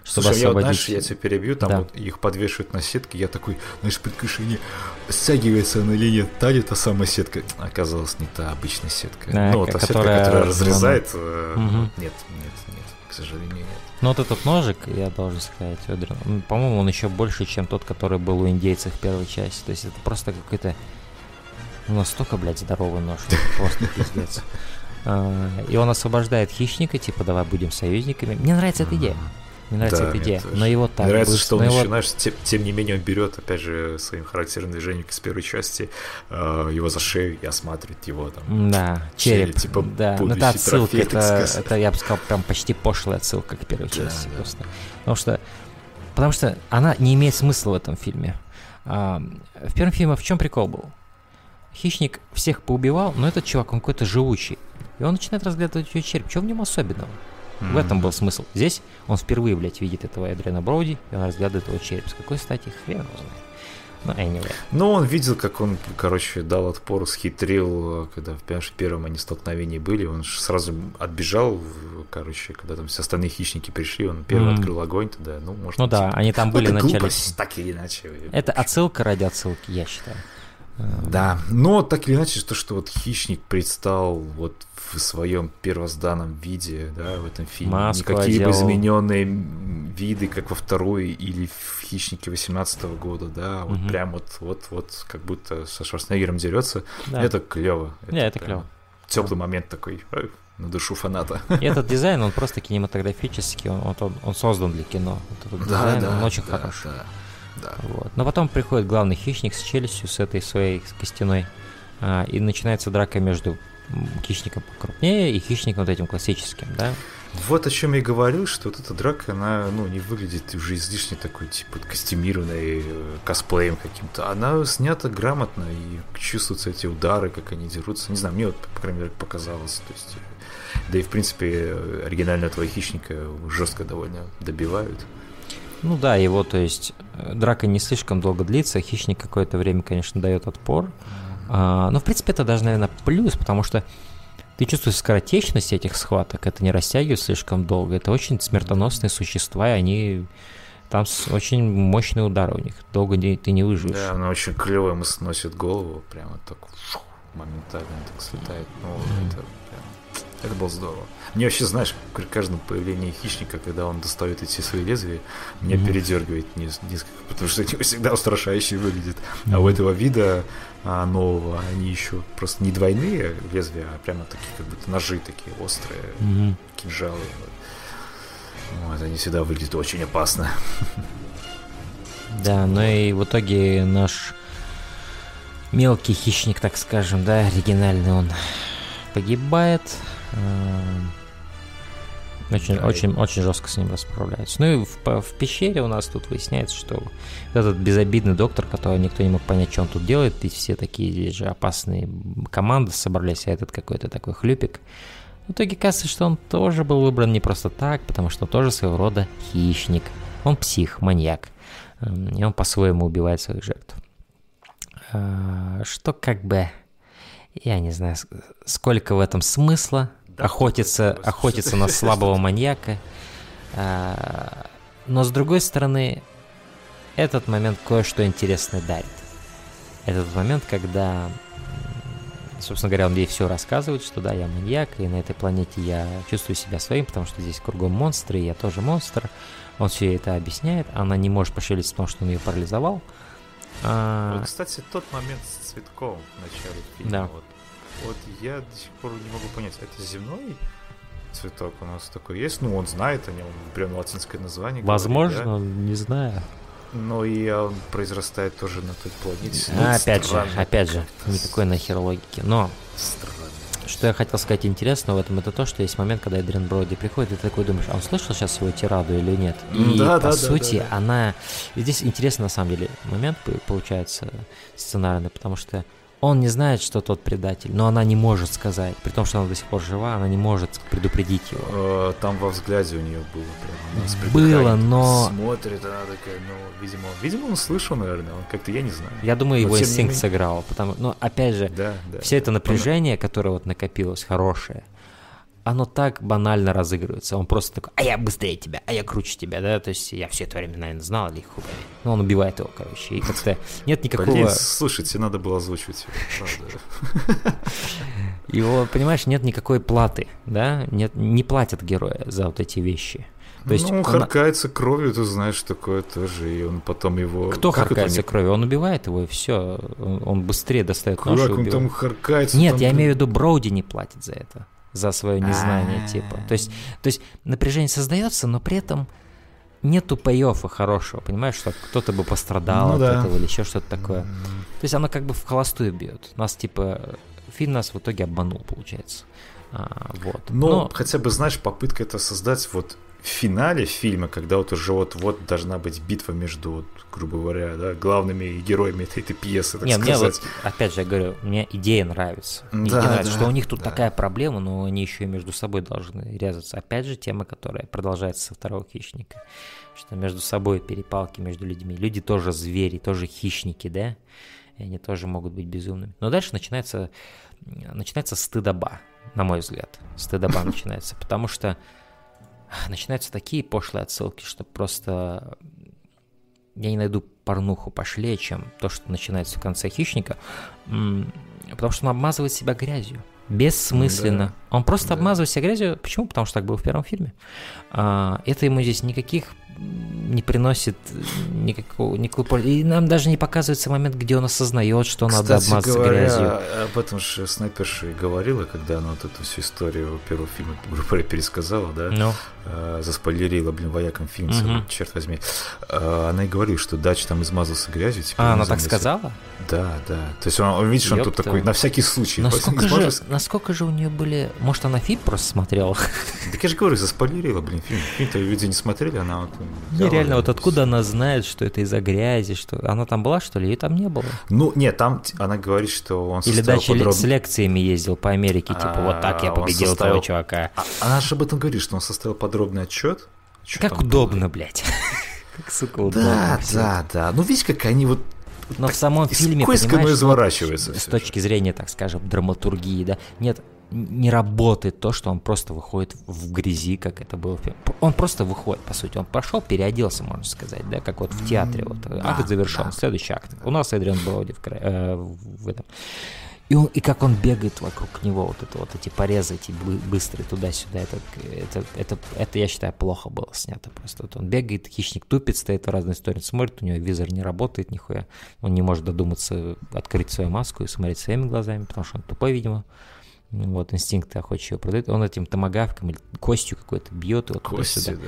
чтобы Слушай, я вот, освободить. знаешь, я тебя перебью, там Да. вот их подвешивают на сетке, я такой, знаешь, предвкушение, стягивается она или нет, та ли та самая сетка? Оказалось, не та обычная сетка. Да, ну, та сетка, которая- которая разрезает, Мгм. нет, нет, нет, к сожалению, нет. Ну вот этот ножик, я должен сказать, по-моему, он еще больше, чем тот, который был у индейцев в первой части. То есть это просто какой-то ну, настолько, блядь, здоровый нож, просто пиздец. А, И он освобождает хищника, типа, давай будем союзниками. Мне нравится эта идея. Мне нравится Да, эта идея. тоже. Но его так... Мне нравится, быстро- что он его- еще, знаешь, тем, тем не менее он берет, опять же, своим характерным движением из первой части э, его за шею и осматривает его там. Да, череп. Череп, типа, да, ну это отсылка, трофей, это, это, я бы сказал, прям почти пошлая отсылка к первой Да, части да. просто. Потому что, потому что она не имеет смысла в этом фильме. А, в первом фильме в чем прикол был? Хищник всех поубивал, но этот чувак, он какой-то живучий. И он начинает разглядывать ее череп. Что в нем особенного? В этом был смысл. Здесь он впервые, блядь, видит этого Эдриана Броуди, и он разглядывает его череп. С какой стати, хрен его знает. Ну, anyway. Ну, он видел, как он, короче, дал отпор, схитрил, когда в пер- в первом они столкновении были, он сразу отбежал, короче, когда там все остальные хищники пришли, он первый Мгм. открыл огонь тогда, ну, может Ну да, они там были это начале. глупость, так или иначе. Это отсылка ради отсылки, я считаю. Да, но так или иначе, то, что вот хищник предстал вот в своем первозданном виде, да, в этом фильме. Маску Никакие бы одел. измененные м, виды, как во второй или в хищнике 18 года, да, вот Мгм. прям вот, вот, вот, как будто со Шварценеггером дерется. Да. Это клево. Не, это клево. Теплый момент такой ой, на душу фаната. И этот дизайн, он просто кинематографический, он, он, он создан для кино. Вот этот дизайн, он очень да, хорош. да, да. Вот. Но потом приходит главный хищник с челюстью, с этой своей костяной, а, и начинается драка между хищником покрупнее и хищником вот этим классическим, да? Вот о чем я и говорил, что вот эта драка, она, ну, не выглядит уже излишне такой, типа, костюмированной э, косплеем каким-то. Она снята грамотно, и чувствуются эти удары, как они дерутся. Не знаю, мне вот, по крайней мере, показалось. То есть, э, да и, в принципе, э, оригинального этого хищника жестко довольно добивают. Ну да, его, то есть, э, драка не слишком долго длится, хищник какое-то время, конечно, дает отпор. А, но, в принципе, это даже, наверное, плюс, потому что ты чувствуешь скоротечность этих схваток, это не растягивает слишком долго, это очень смертоносные существа, и они... Там очень мощные удары у них, долго не- ты не выживешь. Да, она очень клево ему сносит голову, прямо так моментально так слетает. Ну, это, прям- это было здорово. Мне вообще, знаешь, при каждом появлении хищника, когда он достает эти свои лезвия, меня Мгм. передергивает нес- несколько, потому что они всегда устрашающе выглядят. А у этого вида а, нового они еще просто не двойные лезвия, а прямо такие, как будто ножи такие острые, Мгм. кинжалы. Вот, они всегда выглядят очень опасно. Да, ну и в итоге наш мелкий хищник, так скажем, да, оригинальный, он погибает. Очень, очень, очень жестко с ним расправляется. Ну и в, в пещере у нас тут выясняется, что этот безобидный доктор, который никто не мог понять, что он тут делает, и все такие здесь же опасные команды собрались, а этот какой-то такой хлюпик. В итоге кажется, что он тоже был выбран не просто так, потому что он тоже своего рода хищник. Он псих, маньяк. Эм, И он по-своему убивает своих жертв. А, Что как бы... Я не знаю, сколько в этом смысла охотиться, просто- охотиться на слабого маньяка. А, Но с другой стороны, этот момент кое-что интересное дарит. Этот момент, когда, собственно говоря, он ей все рассказывает, что да, я маньяк, и на этой планете я чувствую себя своим, потому что здесь кругом монстры, и я тоже монстр. Он все это объясняет, она не может пошевелиться, потому что он ее парализовал. А, Вот, кстати, тот момент с цветком в начале фильма. Да. Вот, вот я до сих пор не могу понять, это земной цветок у нас такой есть. Ну, он знает о нем, прям латинское название. Возможно, говорит, не знаю. да. Но и он произрастает тоже на той планете. Ну, А, опять же, опять же, никакой нахер логики. Но Странно. что я хотел сказать интересного в этом, это то, что есть момент, когда Эдриан Броуди приходит, и ты такой думаешь, а он слышал сейчас его тираду или нет? И Да, по да, да, сути, да, да. она... и здесь интересный на самом деле момент получается сценарный, потому что он не знает, что тот предатель, но она не может сказать, при том, что она до сих пор жива, она не может предупредить его. Э, Там во взгляде у нее было прям. Было, но- Смотрит, она такая, ну, видимо, видимо, он слышал, наверное. Он как-то, я не знаю. Я думаю, Но его инстинкт менее- сыграл, потому... Но опять же, Да, да. все это да. напряжение, которое вот накопилось, хорошее, оно так банально разыгрывается. Он просто такой, а я быстрее тебя, а я круче тебя, да, то есть я все это время, наверное, знал, или хуй. Но он убивает его, короче, и как-то нет никакого... Блин, слушайте, надо было озвучивать его, правда. Его, понимаешь, нет никакой платы, да, нет, не платят героя за вот эти вещи. То есть ну, он- харкается кровью, ты знаешь, такое тоже, и он потом его... кто как харкается они- кровью? Он убивает его, и все. Он, он быстрее достает Как нож и он убивает. там харкается? Нет, там, я имею в виду, Броуди не платит за это, за свое незнание, типа. То есть, то есть напряжение создается, но при этом нету пейофа хорошего, понимаешь, что кто-то бы пострадал Ну от да. этого или еще что-то такое. То есть оно как бы в холостую бьет. Нас типа фильм нас в итоге обманул, получается. А, вот. Но, Но хотя бы, знаешь, попытка это создать вот в финале фильма, когда вот уже вот-вот должна быть битва между, вот, грубо говоря, да, главными героями этой, этой пьесы, так не, мне сказать. вот, опять же, я говорю, мне идея нравится. Мне Да, идея нравится, да, что у них тут да. такая проблема, но они еще и между собой должны резаться. Опять же, тема, которая продолжается со второго хищника. Что между собой перепалки между людьми. Люди тоже звери, тоже хищники, да? И они тоже могут быть безумными. Но дальше начинается, начинается стыдоба, на мой взгляд. Стыдоба начинается, потому что начинаются такие пошлые отсылки, что просто я не найду порнуху пошлее, чем то, что начинается в конце «Хищника», потому что он обмазывает себя грязью. Бессмысленно. Он просто Да. обмазывает себя грязью. Почему? Потому что так было в первом фильме. А, это ему здесь никаких не приносит никакого, никакой пользы. И нам даже не показывается момент, где он осознает, что надо Кстати обмазаться говоря, грязью. об этом же снайперша и говорила, когда она вот эту всю историю первого фильма, говоря, пересказала, да, Ну, э, заспойлерила, блин, вояком фильм, целый, черт возьми. Э, она и говорила, что Дач там измазался грязью. а, он она так сказала? Да, да. То есть он, видит, что он тут Ёпта. такой, на всякий случай. Насколько же, насколько же у нее были... Может, она фильм просто смотрела? Так я же говорю, заспойлерила, блин, фильм. Фильм-то люди не смотрели, она вот... Не, взяла, реально, и вот откуда она знает, что это из-за грязи, что... Она там была, что ли? Ее там не было. Ну, нет, там она говорит, что он Или ли- подроб- с лекциями ездил по Америке, типа, вот так я А, победил составил- того чувака. А- Она же об этом говорит, что он составил подробный отчет. Как удобно, блядь. Как, сука, удобно. Да, да, да. Ну, видишь, как они вот Но в самом фильме, понимаешь, изворачивается. с всё точки зрения, так скажем, драматургии, да, нет, не работает то, что он просто выходит в грязи, как это было Он просто выходит, по сути. Он пошел, переоделся, можно сказать, да, как вот в театре. Вот. акт завершен, следующий акт. У нас Эдриан Броуди в, э, в этом. И, он, и как он бегает вокруг него, вот это вот эти порезы, эти бы- быстрые туда-сюда, это, это, это, это, я считаю, плохо было снято просто. Вот он бегает, хищник тупит, стоит в разные стороны, смотрит, у него визор не работает нихуя, он не может додуматься открыть свою маску и смотреть своими глазами, потому что он тупой, видимо. Вот, инстинкты охотчиво продает. Он этим томогавком или костью какой-то бьет, вот Кости,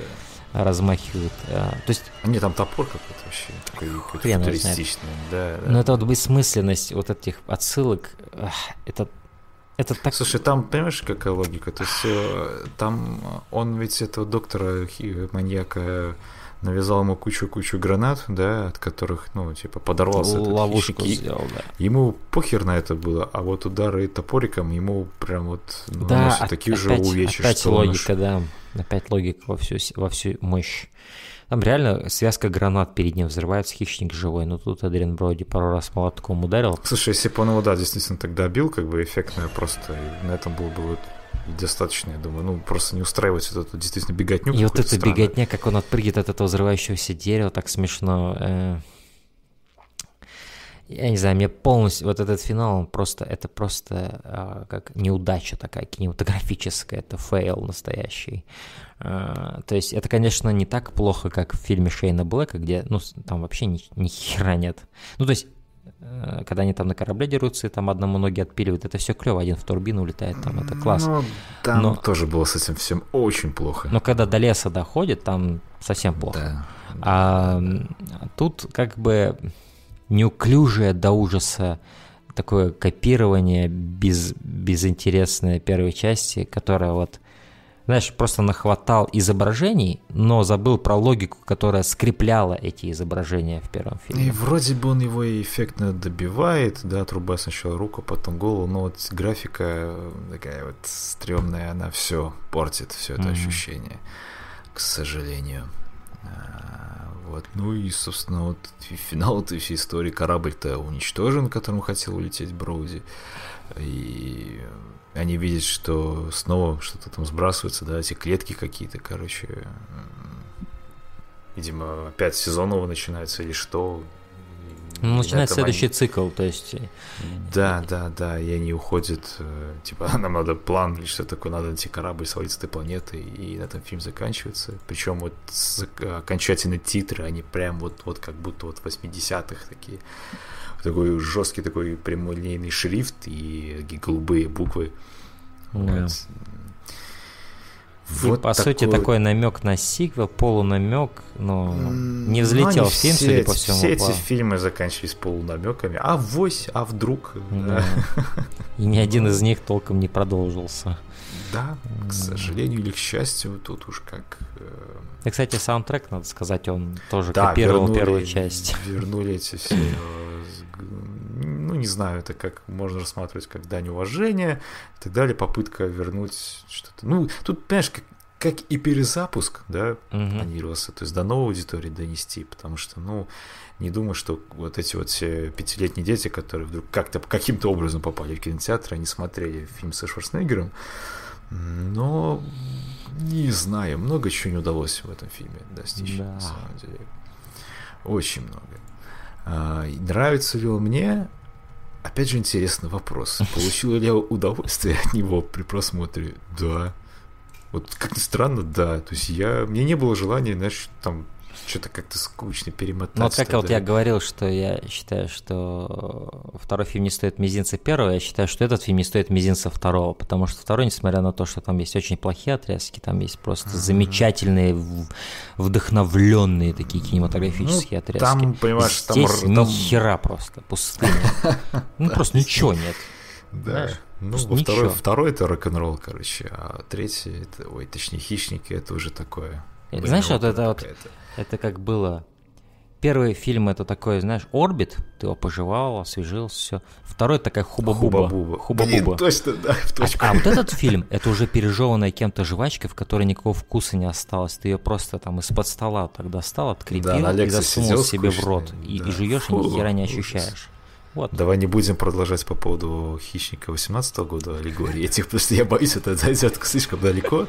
да. размахивает. А, то есть А мне там топор какой-то вообще такой Хрен его футуристичный. Да, да. Но это вот бессмысленность вот этих отсылок, это, это так... Слушай, там, понимаешь, какая логика? То есть э, там он ведь этого доктора маньяка навязал ему кучу-кучу гранат, да, от которых, ну, типа, подорвался этот ловушку и сделал, да. Ему похер на это было, а вот удары топориком ему прям вот ну, Да, оп- такие же опять, увечья, опять что логика, да. Опять логика во всю, во всю мощь. Там реально связка гранат перед ним взрывается, хищник живой. Но тут Адриан Броуди пару раз молотком ударил. Слушай, если бы он его, да, действительно тогда бил, как бы эффектно просто, и на этом было бы вот достаточно, я думаю. Ну, просто не устраивать вот эту действительно беготню И вот эта странную. беготня, как он отпрыгивает от этого взрывающегося дерева, так смешно. э. Я не знаю, мне полностью вот этот финал, он просто, это просто а, как неудача такая кинематографическая, это фейл настоящий. А, то есть это, конечно, не так плохо, как в фильме Шейна Блэка, где, ну, там вообще ни, ни хера нет. Ну, то есть когда они там на корабле дерутся, и там одному ноги отпиливают, это все клево, один в турбину улетает, там это класс. Ну, там Но- тоже было с этим всем очень плохо. Но когда до леса доходит, там совсем плохо. Да. А тут как бы неуклюжее до ужаса такое копирование без, безинтересной первой части, которая вот, знаешь, просто нахватал изображений, но забыл про логику, которая скрепляла эти изображения в первом И фильме. вроде бы он его и эффектно добивает, да, отрубая сначала руку, потом голову, но вот графика э, такая вот стрёмная, она все портит, все это Мгм. ощущение, к сожалению. Вот, ну и, собственно, вот финал этой всей истории. Корабль-то уничтожен, которым хотел улететь Броуди. И они видят, что снова что-то там сбрасывается, да, эти клетки какие-то, короче. Видимо, опять сезон новый начинается или что. Ну, И на начинается этом следующий они- цикл, то есть э, Да, да, да, и они уходят, э, типа, нам надо план или что такое, надо найти корабль, свалить с этой планеты, и на этом фильм заканчивается. Причем вот с- окончательные титры, они прям вот, вот как будто вот 80-х такие. Такой жесткий такой прямолинейный шрифт и голубые буквы. Да. Вот. И, по сути, такой намек на сиквел, полунамек, но не ну, взлетел в фильм, все судя по всему. Все эти фильмы заканчивались полунамеками. А вось, а вдруг. Да. И ни один из них толком не продолжился. Да, к сожалению или к счастью, тут уж как... э, И, кстати, саундтрек, надо сказать, он тоже да, копировал вернули- первую часть. Вернули эти все... Ну, не знаю, это как можно рассматривать как дань уважения и так далее, попытка вернуть что-то. Ну, тут, понимаешь, как, как и перезапуск, да, Мгм. планировался, то есть до новой аудитории донести, потому что, ну, не думаю, что вот эти вот все пятилетние дети, которые вдруг как-то каким-то образом попали в кинотеатр, они смотрели фильм со Шварценеггером, но не знаю, много чего не удалось в этом фильме достичь, Да. на самом деле. Очень много. А, нравится ли он мне? Опять же, интересный вопрос. Получил ли я удовольствие от него при просмотре? Да. Вот как ни странно, да. То есть я... Мне не было желания, знаешь, там что-то как-то скучно перемотать. Ну, вот как вот я говорил, что я считаю, что второй фильм не стоит мизинца первого, я считаю, что этот фильм не стоит мизинца второго, потому что второй, несмотря на то, что там есть очень плохие отрезки, там есть просто замечательные, в- вдохновленные такие кинематографические Ну, отрезки. там, понимаешь, там Здесь р- ни там- хера просто, пустыня. Ну, просто ничего нет. Да. Ну, просто второй, ничего. второй это рок-н-ролл, короче, а третий, это, ой, точнее, хищники, это уже такое. Это, знаешь, вот блин, это вот-. Это как было. Первый фильм это такой, знаешь, орбит, ты его пожевал, освежился, все. Второй такая хуба-буба. Хуба-буба. Хуба-буба. Блин, точно, да, в А, точку. а вот этот фильм, это уже пережеванная кем-то жвачка, в которой никакого вкуса не осталось. Ты ее просто там из-под стола так достал, открепил Да, и засунул себе в скучный, рот. И, да. и жуешь, и ни хера не ужас. ощущаешь. Вот. Давай не будем продолжать по поводу «Хищника» 18 года, аллегории этих, потому что я боюсь, это зайдет слишком далеко.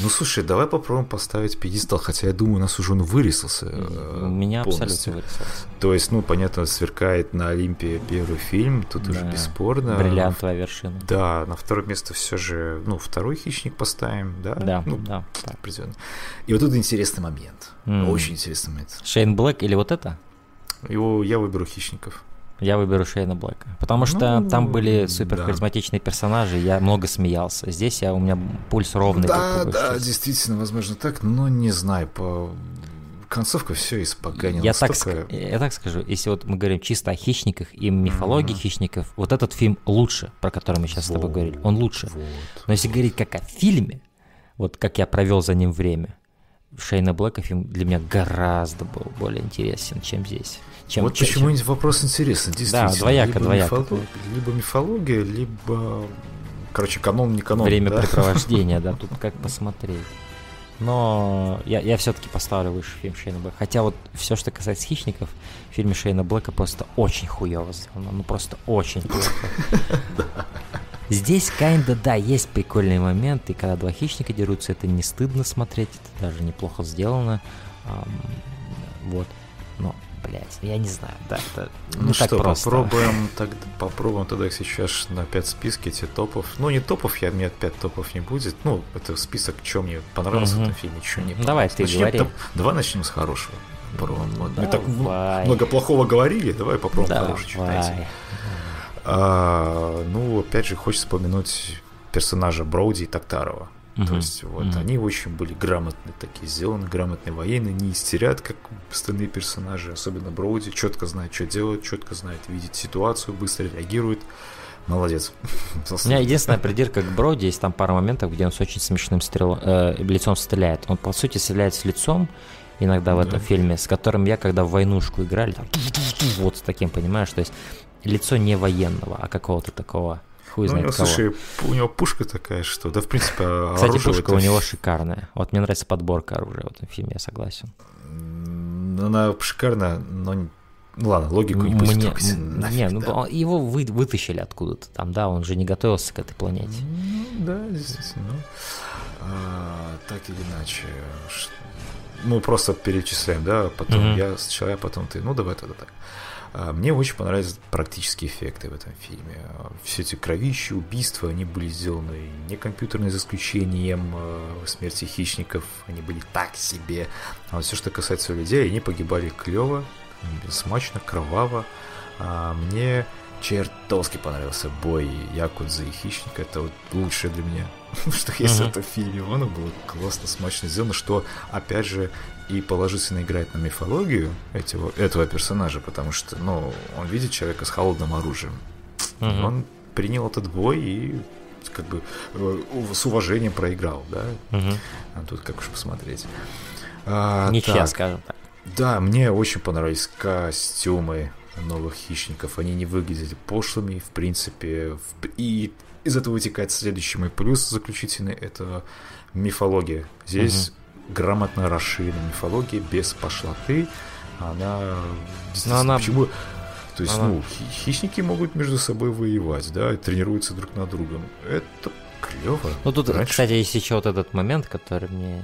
Ну, слушай, давай попробуем поставить пьедестал, хотя я думаю, у нас уже он вырисался э, У меня полностью. абсолютно вырисовался. То есть, ну, понятно, сверкает на Олимпе первый фильм, тут уже Да. бесспорно. Бриллиантовая вершина. Да, на второе место все же, ну, второй «Хищник» поставим, да? Да, ну, да. определенно. И вот тут интересный момент, М. очень интересный момент. Шейн Блэк или вот это? Его, я выберу «Хищников». Я выберу Шейна Блэка. Потому что Ну, там были да. супер харизматичные персонажи, я много смеялся. Здесь я, у меня пульс ровный. Да, да, что- действительно, возможно так, но не знаю, по концовка все испоганила. я, так, ск- я так скажу, если вот мы говорим чисто о хищниках и мифологии хищников, вот этот фильм лучше, про который мы сейчас с тобой Вот, говорили, он лучше. вот. Но если говорить как о фильме, вот как я провел за ним время, Шейна Блэка фильм для меня гораздо был более интересен, чем здесь. Чем, вот чем- почему чем- эти вопрос интересный, действительно. двояко, либо, двояко. мифолог- либо мифология, либо, короче, канон, не канон. да? времяпрепровождение, да, тут как посмотреть. Но я, я все-таки поставлю выше фильм Шейна Блэка. Хотя вот все, что касается хищников, в фильме Шейна Блэка просто очень хуево сделано. Ну просто очень плохо. Здесь, kinda, да, есть прикольные моменты, и когда два хищника дерутся, это не стыдно смотреть, это даже неплохо сделано. Вот. Но, блядь, я не знаю, да, это Ну не так что, просто. попробуем, тогда, попробуем тогда сейчас на 5 списке эти топов. Ну, не топов, я, мне 5 топов не будет. Ну, это список, что мне понравилось в Мгм. этом фильме, что не Ну, давай, понравилось. ты Начнем говори. топ- Давай начнем с хорошего. попробуем. Вот мы так Давай. много плохого говорили, давай попробуем хороший чуть найти. Давай. А, ну, опять же, хочется вспомянуть персонажа Броуди и Токтарова. То Мгм. есть вот Мгм. они очень были грамотные такие, сделаны грамотные военные, не истерят, как остальные персонажи, особенно Броуди, четко знает, что делать, четко знает, видит ситуацию, быстро реагирует. Молодец. У меня единственная придирка к Броуди, есть там пара моментов, где он с очень смешным стрел... э, лицом стреляет. Он, по сути, стреляет с лицом, иногда в этом фильме, с которым я, когда в войнушку играли, там, вот с таким, понимаешь, то есть лицо не военного, а какого-то такого, хуй Ну, у знает него, кого. слушай, у него пушка такая, что, да, в принципе, Кстати, оружие в пушка у этом него шикарная. Вот мне нравится подборка оружия в этом фильме, я согласен. Она шикарная, но... Ну ладно, логику не Мне, Нафиг, не, ну да. его вы- вытащили откуда-то там, да, он же не готовился к этой планете. Ну, да, действительно. Ну, а, так или иначе. Мы просто перечисляем, да, потом Мгм. я сначала, я потом ты. Ну, давай тогда так. А, Мне очень понравились практические эффекты в этом фильме. А, Все эти кровища, убийства, они были сделаны не компьютерные, за исключением э, смерти хищников. Они были так себе. А вот все, что касается людей, они погибали клево, смачно, кроваво. А мне чертовски понравился бой Якудзы и Хищника. Это вот лучшее для меня, что есть в Мгм. этом фильме. Оно было классно, смачно сделано, что, опять же, и положительно играет на мифологию этого, этого персонажа, потому что, ну, он видит человека с холодным оружием. Мгм. Он принял этот бой и как бы э, с уважением проиграл, да? А тут как уж посмотреть. А, Ничья, так. скажем так. Да, мне очень понравились костюмы новых хищников. Они не выглядели пошлыми, в принципе. в- И из этого вытекает следующий мой плюс заключительный. Это мифология. Здесь грамотно расширена мифология, без пошлоты. Она... действительно, она- Почему... То есть, она- ну, хи- хищники могут между собой воевать, да, и тренируются друг над другом. Это клево. Ну тут, Раньше- кстати, есть еще вот этот момент, который мне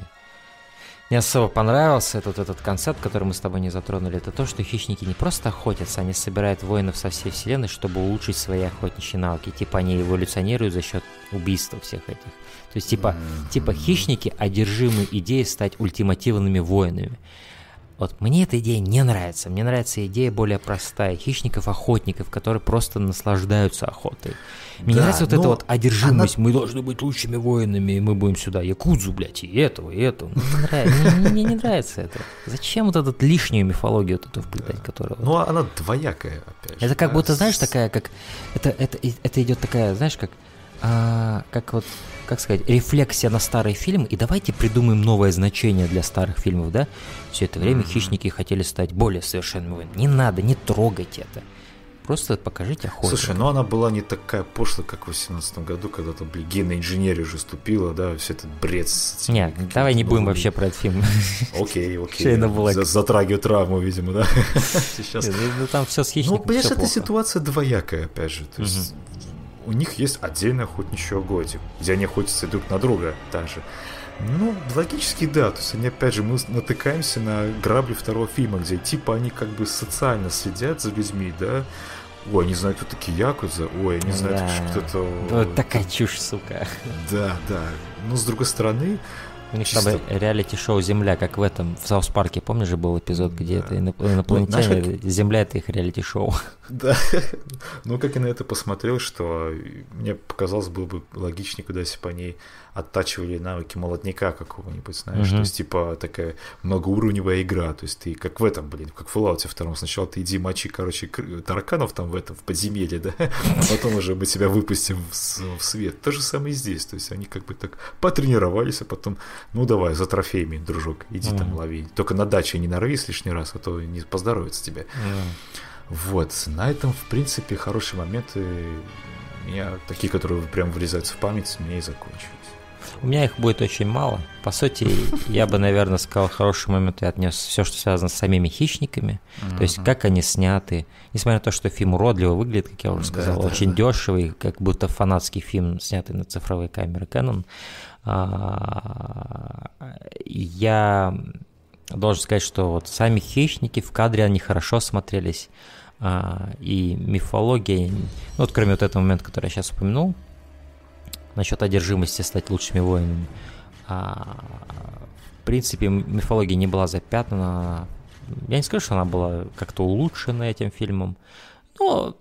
не особо понравился, этот, этот концепт, который мы с тобой не затронули, это то, что хищники не просто охотятся, они собирают воинов со всей вселенной, чтобы улучшить свои охотничьи навыки. Типа они эволюционируют за счет убийства всех этих. То есть типа, типа хищники одержимы идеей стать ультимативными воинами. Вот мне эта идея не нравится. Мне нравится идея более простая. Хищников-охотников, которые просто наслаждаются охотой. Мне не Да, нравится вот эта вот одержимость. Мы должны быть лучшими воинами, и мы будем сюда якудзу, блядь, и этого, и этого. Мне не нравится, это. Зачем вот эту лишнюю мифологию вот эту вплетать, которая... Ну, она двоякая, опять же. это как будто, знаешь, такая, как... Это идет такая, знаешь, как... а, как вот, как сказать, рефлексия на старые фильмы, и давайте придумаем новое значение для старых фильмов, да? Все это время хищники хотели стать более совершенными. Не надо, не трогайте это. Просто покажите охоту. Слушай, ну она была не такая пошлая, как в 18 году, когда там, блин, генная инженерия уже ступила, да, все этот бред с Нет, давай не будем вообще про этот фильм. Окей, окей. Шейна Блэк. За- Затрагиваю травму, видимо, да. Сейчас. Ну, Там все с Ну, хищником. понимаешь, всё эта ситуация двоякая, опять же. То есть у них есть отдельный охотничий угодик, где они охотятся друг на друга даже. Ну, логически да. То есть они, опять же, мы натыкаемся на грабли второго фильма, где типа они как бы социально следят за людьми, да. Ой, они знают, кто такие Якудза, ой, они знают, Да. кто-то... Вот такая чушь, сука. Да, да. Но с другой стороны, У них Чисто- там реалити-шоу «Земля», как в этом, в South Park е, помнишь же был эпизод, где Да. это иноп- инопланетяне, знаешь, Земля — это их реалити-шоу. Да. Ну, как я на это посмотрел, что мне показалось, было бы логичнее, куда если бы они оттачивали навыки молодняка какого-нибудь, знаешь, Мгм. то есть, типа, такая многоуровневая игра, то есть ты, как в этом, блин, как в Fallout втором, сначала ты иди мочи, короче, тараканов там в этом, в подземелье, да, а потом уже мы тебя выпустим в, свет. То же самое и здесь, то есть они как бы так потренировались, а потом, ну, давай, за трофеями, дружок, иди там лови. Только на даче не нарвись лишний раз, а то не поздоровится тебе. Вот, на этом, в принципе, хорошие моменты, меня такие, которые прям врезаются в память, меня и закончились. У меня их будет очень мало. По сути, я бы, наверное, сказал, хороший момент я отнес все, что связано с самими хищниками. То есть, как они сняты. Несмотря на то, что фильм уродливо выглядит, как я уже сказал, да, очень да. дешевый, как будто фанатский фильм, снятый на цифровые камеры Canon. А, Я должен сказать, что вот сами хищники в кадре, они хорошо смотрелись. А, И мифология, ну вот кроме вот этого момента, который я сейчас упомянул, насчет одержимости стать лучшими воинами. А, в принципе, мифология не была запятнана, я не скажу, что она была как-то улучшена этим фильмом, но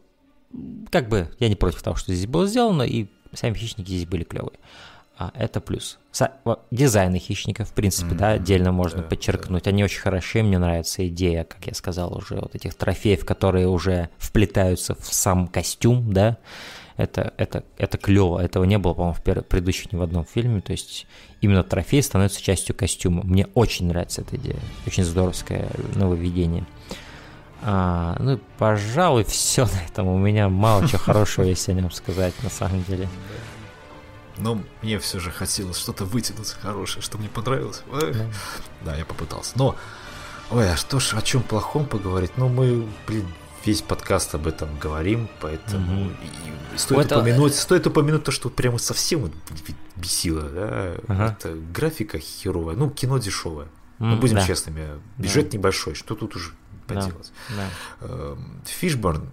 как бы я не против того, что здесь было сделано, и сами хищники здесь были клевые. А это плюс. Са- дизайны хищников, в принципе, да, отдельно можно подчеркнуть. Они очень хороши, мне нравится идея, как я сказал уже, вот этих трофеев, которые уже вплетаются в сам костюм, да. Это, это, это клево. Этого не было, по-моему, в пер- предыдущих ни в одном фильме. То есть именно трофей становится частью костюма. Мне очень нравится эта идея. Очень здоровское нововведение. А, ну, пожалуй, все на этом. У меня мало чего хорошего есть о нем сказать, на самом деле. Но мне все же хотелось что-то вытянуть хорошее, что мне понравилось. Эх. Да, я попытался. Но, ой, а что ж, о чем плохом поговорить? Ну, мы, блин, весь подкаст об этом говорим, поэтому и- и стоит, Это- упомянуть, стоит упомянуть то, что прямо совсем бесило, да, Ага. это графика херовая, ну, кино дешевое. М, Ну, будем да. честными, бюджет небольшой, что тут уже Да. поделать. Да. Эм, Фишборн,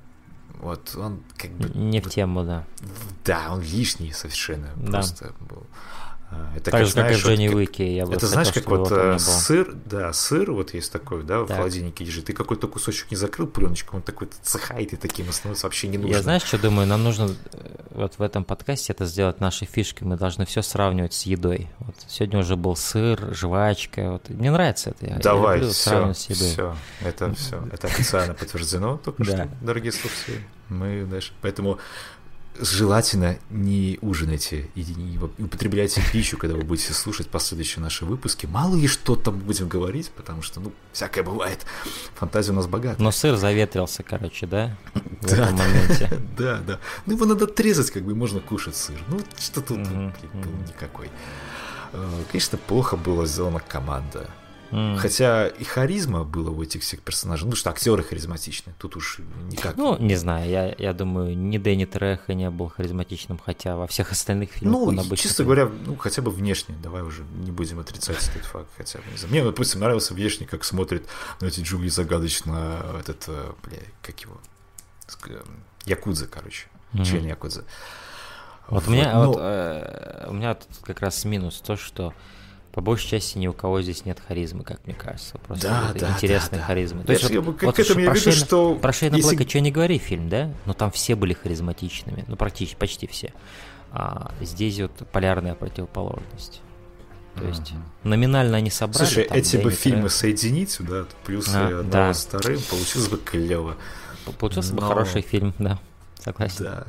вот он как бы... Не в тему, да. да, он лишний совершенно Да. просто был. А, Это Так же, как и знаешь, в Дженни вот как- Уике. Я бы Это знаешь, как вот э, сыр, да, сыр вот есть такой, да, в Так. холодильнике лежит. Ты какой-то кусочек не закрыл пленочкой, он такой цехает и таким становится вообще не нужно. Я знаешь, что думаю? Нам нужно э, вот в этом подкасте это сделать нашей фишкой. Мы должны все сравнивать с едой. Вот сегодня уже был сыр, жвачка. Вот. Мне нравится это. Я- я Давай, люблю все, сравнивать с едой. все, это все, это официально подтверждено только что, дорогие слушатели. Мы дальше, поэтому желательно не ужинайте и не употребляйте пищу, когда вы будете слушать последующие наши выпуски. Мало ли что там будем говорить, потому что, ну, всякое бывает. Фантазия у нас богата. Но сыр заветрился, короче, да? В Да, этом моменте. Да, да. Ну, его надо отрезать, как бы, можно кушать сыр. Ну, что тут был никакой. Э, Конечно, плохо была сделана команда. М. Хотя и харизма была у этих всех персонажей. Ну, что актеры харизматичные. Тут уж никак. Ну, не знаю, я, я думаю, ни Дэнни Треха не был харизматичным, хотя во всех остальных фильмах Ну, он обычно... честно говоря, ну, хотя бы внешне, давай уже не будем отрицать этот факт, хотя бы, не знаю. Мне, допустим, нравился внешне, как смотрит на эти джунгли загадочно этот, э, бля, как его, э, Якудза, короче, Мгм. член Якудза. Вот у меня, но- вот, э, у меня тут как раз минус то, что по большей части ни у кого здесь нет харизмы, как мне кажется. Просто Да, вот да, интересной да, да. харизмы. Я То есть я вот- бы к вот этому я Шейна- что Про Шейна если- Блэка что не говори фильм, да? Но там все были харизматичными, ну практически, почти все. А здесь вот полярная противоположность. То есть номинально они собрали. Слушай, там эти бы Дэнни фильмы соединить сюда, плюс А, одного да. с вторым, получилось бы клево. Получился бы но- хороший фильм, да. Согласен. Да.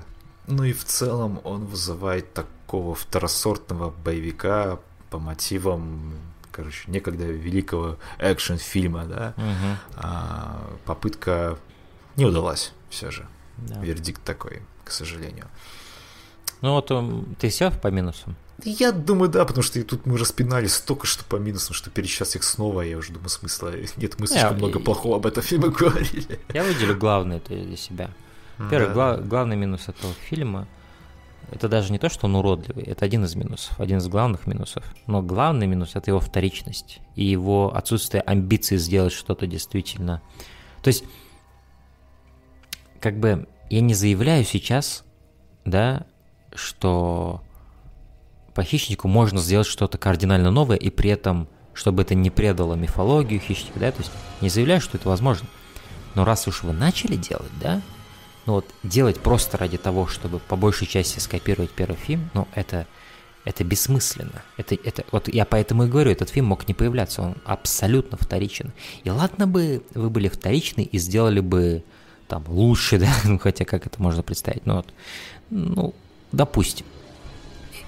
Ну и в целом он вызывает такого второсортного боевика по мотивам, короче, некогда великого экшн-фильма, да. Мгм, А, попытка не удалась все же. да. Вердикт такой, к сожалению. Ну вот ум, ты все по минусам? Я думаю, да, потому что и тут мы распинали столько, что по минусам, что перечислять их снова, я уже думаю, смысла нет. Мы слишком много и- плохого об этом фильме говорили. Я выделю главное для себя. Первый, Да, гла- главный минус этого фильма это даже не то, что он уродливый, это один из минусов, один из главных минусов. Но главный минус это его вторичность и его отсутствие амбиций сделать что-то действительно. То есть, как бы я не заявляю сейчас, да, что по хищнику можно сделать что-то кардинально новое, и при этом, чтобы это не предало мифологию хищника, да, то есть не заявляю, что это возможно. Но раз уж вы начали делать, да, ну вот делать просто ради того, чтобы по большей части скопировать первый фильм, ну это, это бессмысленно. Это, это, вот я поэтому и говорю, этот фильм мог не появляться, он абсолютно вторичен. И ладно бы вы были вторичны и сделали бы там лучше, да, ну хотя как это можно представить, ну вот, ну, допустим.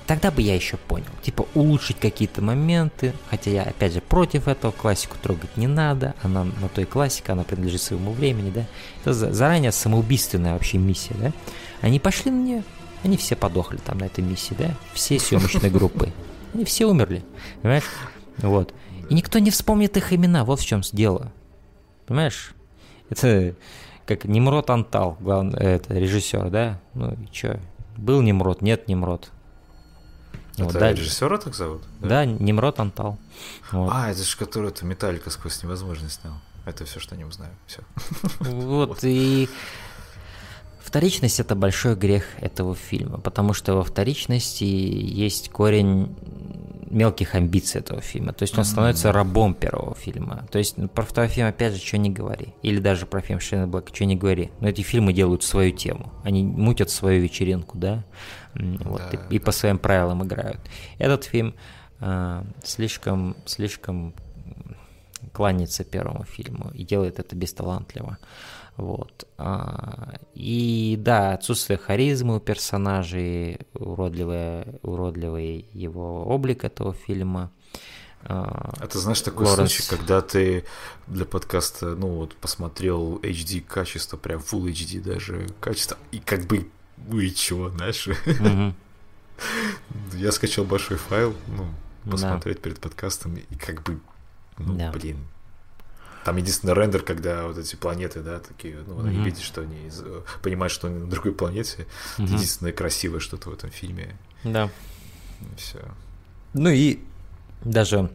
Тогда бы я еще понял. Типа улучшить какие-то моменты. Хотя я, опять же, против этого. Классику трогать не надо. Она на той классике, она принадлежит своему времени, да. Это за- заранее самоубийственная вообще миссия, да. Они пошли на нее, они все подохли там на этой миссии, да. Все съемочной группы. Они все умерли, понимаешь? Вот. И никто не вспомнит их имена, вот в чем дело. Понимаешь? Это как Немрод Антал, главный, это режиссер, да? Ну и чё? Был Немрод, нет Немрод. Вот, Это да, режиссера так зовут? да, Немрод Антал. Вот. А, это же который это Металлика сквозь невозможно снял. Это все, что о нем знаю. Все. Вот и вторичность это большой грех этого фильма, потому что во вторичности есть корень мелких амбиций этого фильма. То есть он становится рабом первого фильма. То есть ну, про второй фильм, опять же, что не говори. Или даже про фильм Шейна Блэка, что не говори. Но эти фильмы делают свою тему. Они мутят свою вечеринку, да? Вот, Да, и, и по своим правилам играют. Этот фильм а, слишком, слишком кланяется первому фильму и делает это бесталантливо. Вот. А, И да, отсутствие харизмы у персонажей, уродливый, уродливый его облик этого фильма. А, Это, знаешь, такой Лоренс. случай, когда ты для подкаста, ну вот, посмотрел HD качество, прям Full HD даже качество, и как бы, ну и чего, знаешь? мгм. Я скачал большой файл, ну, Да. посмотреть перед подкастом, и как бы, ну, Да. блин. Там единственный рендер, когда вот эти планеты, да, такие, ну, Мгм. видят, что они, из- понимают, что они на другой планете. Это Мгм. единственное красивое что-то в этом фильме. Да. Все. Ну и даже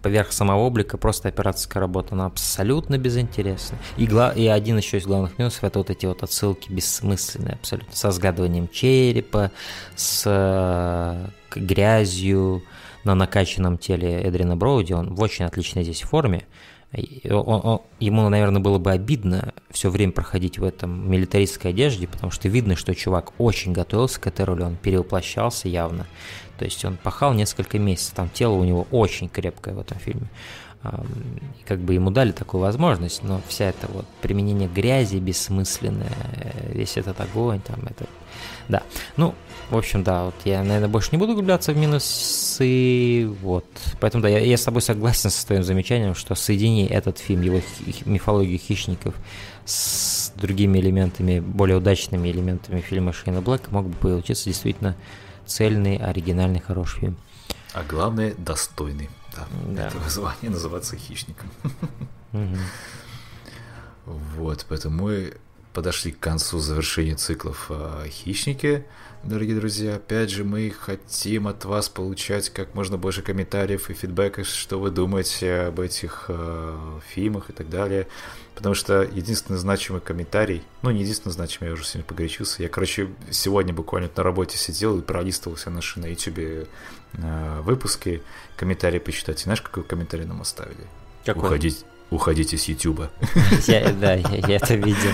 поверх самого облика просто операторская работа, она абсолютно безинтересна. И, гла- и один еще из главных минусов это вот эти вот отсылки бессмысленные абсолютно, со сгадыванием черепа, с э, грязью на накачанном теле Эдрина Броуди, он в очень отличной здесь форме. Он- он- ему, наверное, было бы обидно все время проходить в этом милитаристской одежде, потому что видно, что чувак очень готовился к этой роли, он перевоплощался явно. То есть он пахал несколько месяцев, там тело у него очень крепкое в этом фильме. Как бы ему дали такую возможность, но вся эта вот применение грязи бессмысленное, э, весь этот огонь, там это... Да, ну, в общем, да, вот я, наверное, больше не буду углубляться в минусы, вот. Поэтому, да, я, я с тобой согласен со твоим замечанием, что соедини этот фильм, его хи- мифологию хищников с другими элементами, более удачными элементами фильма Шейна Блэка, мог бы получиться действительно цельный, оригинальный, хороший фильм. А главное, достойный. Да, Да. этого звания называться хищником. Мгм. Вот, поэтому мы подошли к концу завершения циклов э, «Хищники». Дорогие друзья, опять же, мы хотим от вас получать как можно больше комментариев и фидбэка, что вы думаете об этих э, фильмах и так далее. Потому что единственный значимый комментарий, ну не единственный значимый, я уже сегодня погорячился, я, короче, сегодня буквально на работе сидел и пролистывал все наши на YouTube э, выпуски, комментарии почитать. И знаешь, какой комментарий нам оставили? Какой? Уходить, уходите с Ютуба. Я- да, я, я это видел.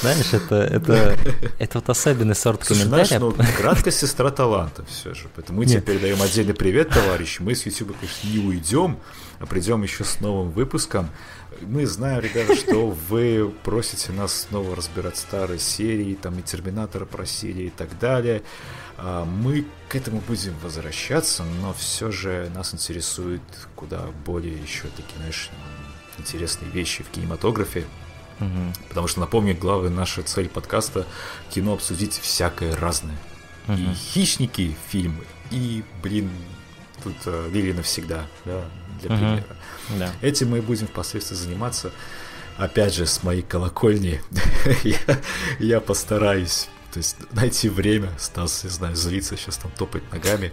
Знаешь, это, это, это вот особенный сорт Слушай, знаешь, комментариев. ну, краткость сестра таланта все же. Поэтому мы тебе передаем отдельный привет, товарищи. Мы с YouTube, конечно, не уйдем, а придем еще с новым выпуском. Мы знаем, ребята, что вы просите нас снова разбирать старые серии, там и Терминатора просили и так далее. А, Мы к этому будем возвращаться, но все же нас интересует куда более еще такие, знаешь, интересные вещи в кинематографе. Мгм. Потому что, напомню, главная наша цель подкаста – кино обсудить всякое разное. И Мгм. «Хищники» фильмы, и, блин, тут э, «Лили навсегда», да, для Мгм. примера. Да. Этим мы будем впоследствии заниматься. Опять же, с моей колокольни я, я постараюсь то есть найти время, Стас, не знаю, злиться, сейчас там топать ногами.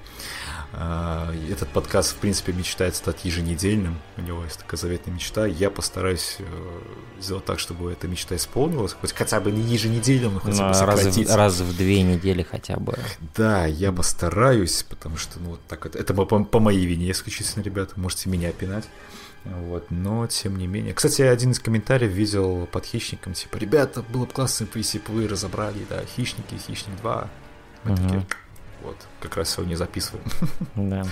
А, Этот подкаст, в принципе, мечтает стать еженедельным. У него есть такая заветная мечта. Я постараюсь э, сделать так, чтобы эта мечта исполнилась. Хоть хотя бы не еженедельным, но хотя Ну, бы раз, сократить. в, раз в две недели хотя бы. Да, я постараюсь, потому что, ну, вот так вот, это по, по моей вине исключительно, ребята, можете меня пинать. Вот, но тем не менее. Кстати, я один из комментариев видел под хищником, типа, ребята, было бы классно, если бы вы разобрали, да, хищники, хищник 2. Мы Мгм. такие, вот, как раз сегодня записываем. Да.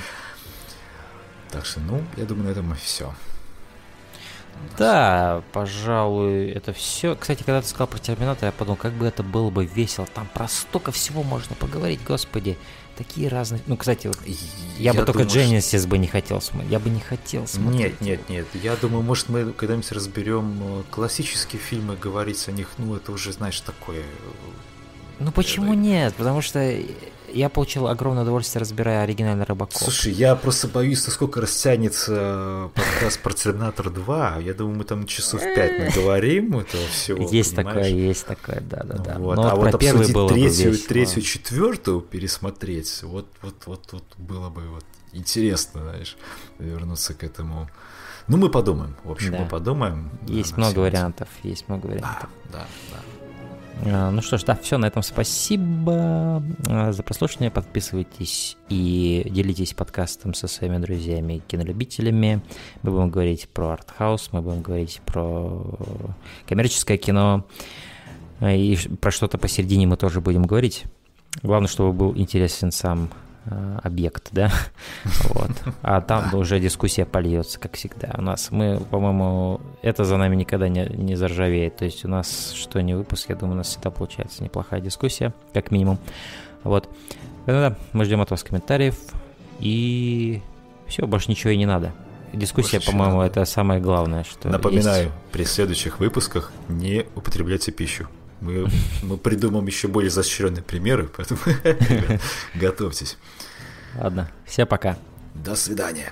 Так что, ну, я думаю, на этом все. Да, пожалуй, это все. Кстати, когда ты сказал про Терминатор, я подумал, как бы это было бы весело. Там про столько всего можно поговорить, господи. Такие разные. Ну, кстати, вот я, бы только думаю, что- бы не хотел смотреть. Я бы не хотел смотреть. Нет, нет, нет. Я думаю, может, мы когда-нибудь разберем э, классические фильмы, говорить о них, ну, это уже, знаешь, такое... э, Ну почему нет? Потому что я получил огромное удовольствие, разбирая оригинальный Рыбаков. Слушай, я просто боюсь, насколько растянется э, подкаст про Терминатор 2. Я думаю, мы там часов 5 наговорим этого всего. есть понимаешь? такое, есть такое, да, да, да. Вот. А вот обсудить было бы третью, весело. третью, четвертую пересмотреть, вот, вот, вот, вот было бы вот интересно, знаешь, вернуться к этому. Ну, мы подумаем. В общем, Да. мы подумаем. Да, Есть на много вариантов, есть много Да, вариантов. да, да. А, Ну что ж, да, все, на этом спасибо а, за прослушивание. Подписывайтесь и делитесь подкастом со своими друзьями, кинолюбителями. Мы будем говорить про артхаус, мы будем говорить про коммерческое кино. И про что-то посередине мы тоже будем говорить. Главное, чтобы был интересен сам объект, да, вот. А там уже дискуссия польется, как всегда. У нас мы, по-моему, это за нами никогда не, не заржавеет. То есть у нас что не выпуск, я думаю, у нас всегда получается неплохая дискуссия, как минимум. Вот. Поэтому да, мы ждем от вас комментариев. И все, больше ничего и не надо. Дискуссия, по-моему, это самое главное, что Напоминаю, есть. при следующих выпусках не употребляйте пищу. Мы, мы придумаем еще более изощренные примеры, поэтому готовьтесь. Ладно, все пока. До свидания.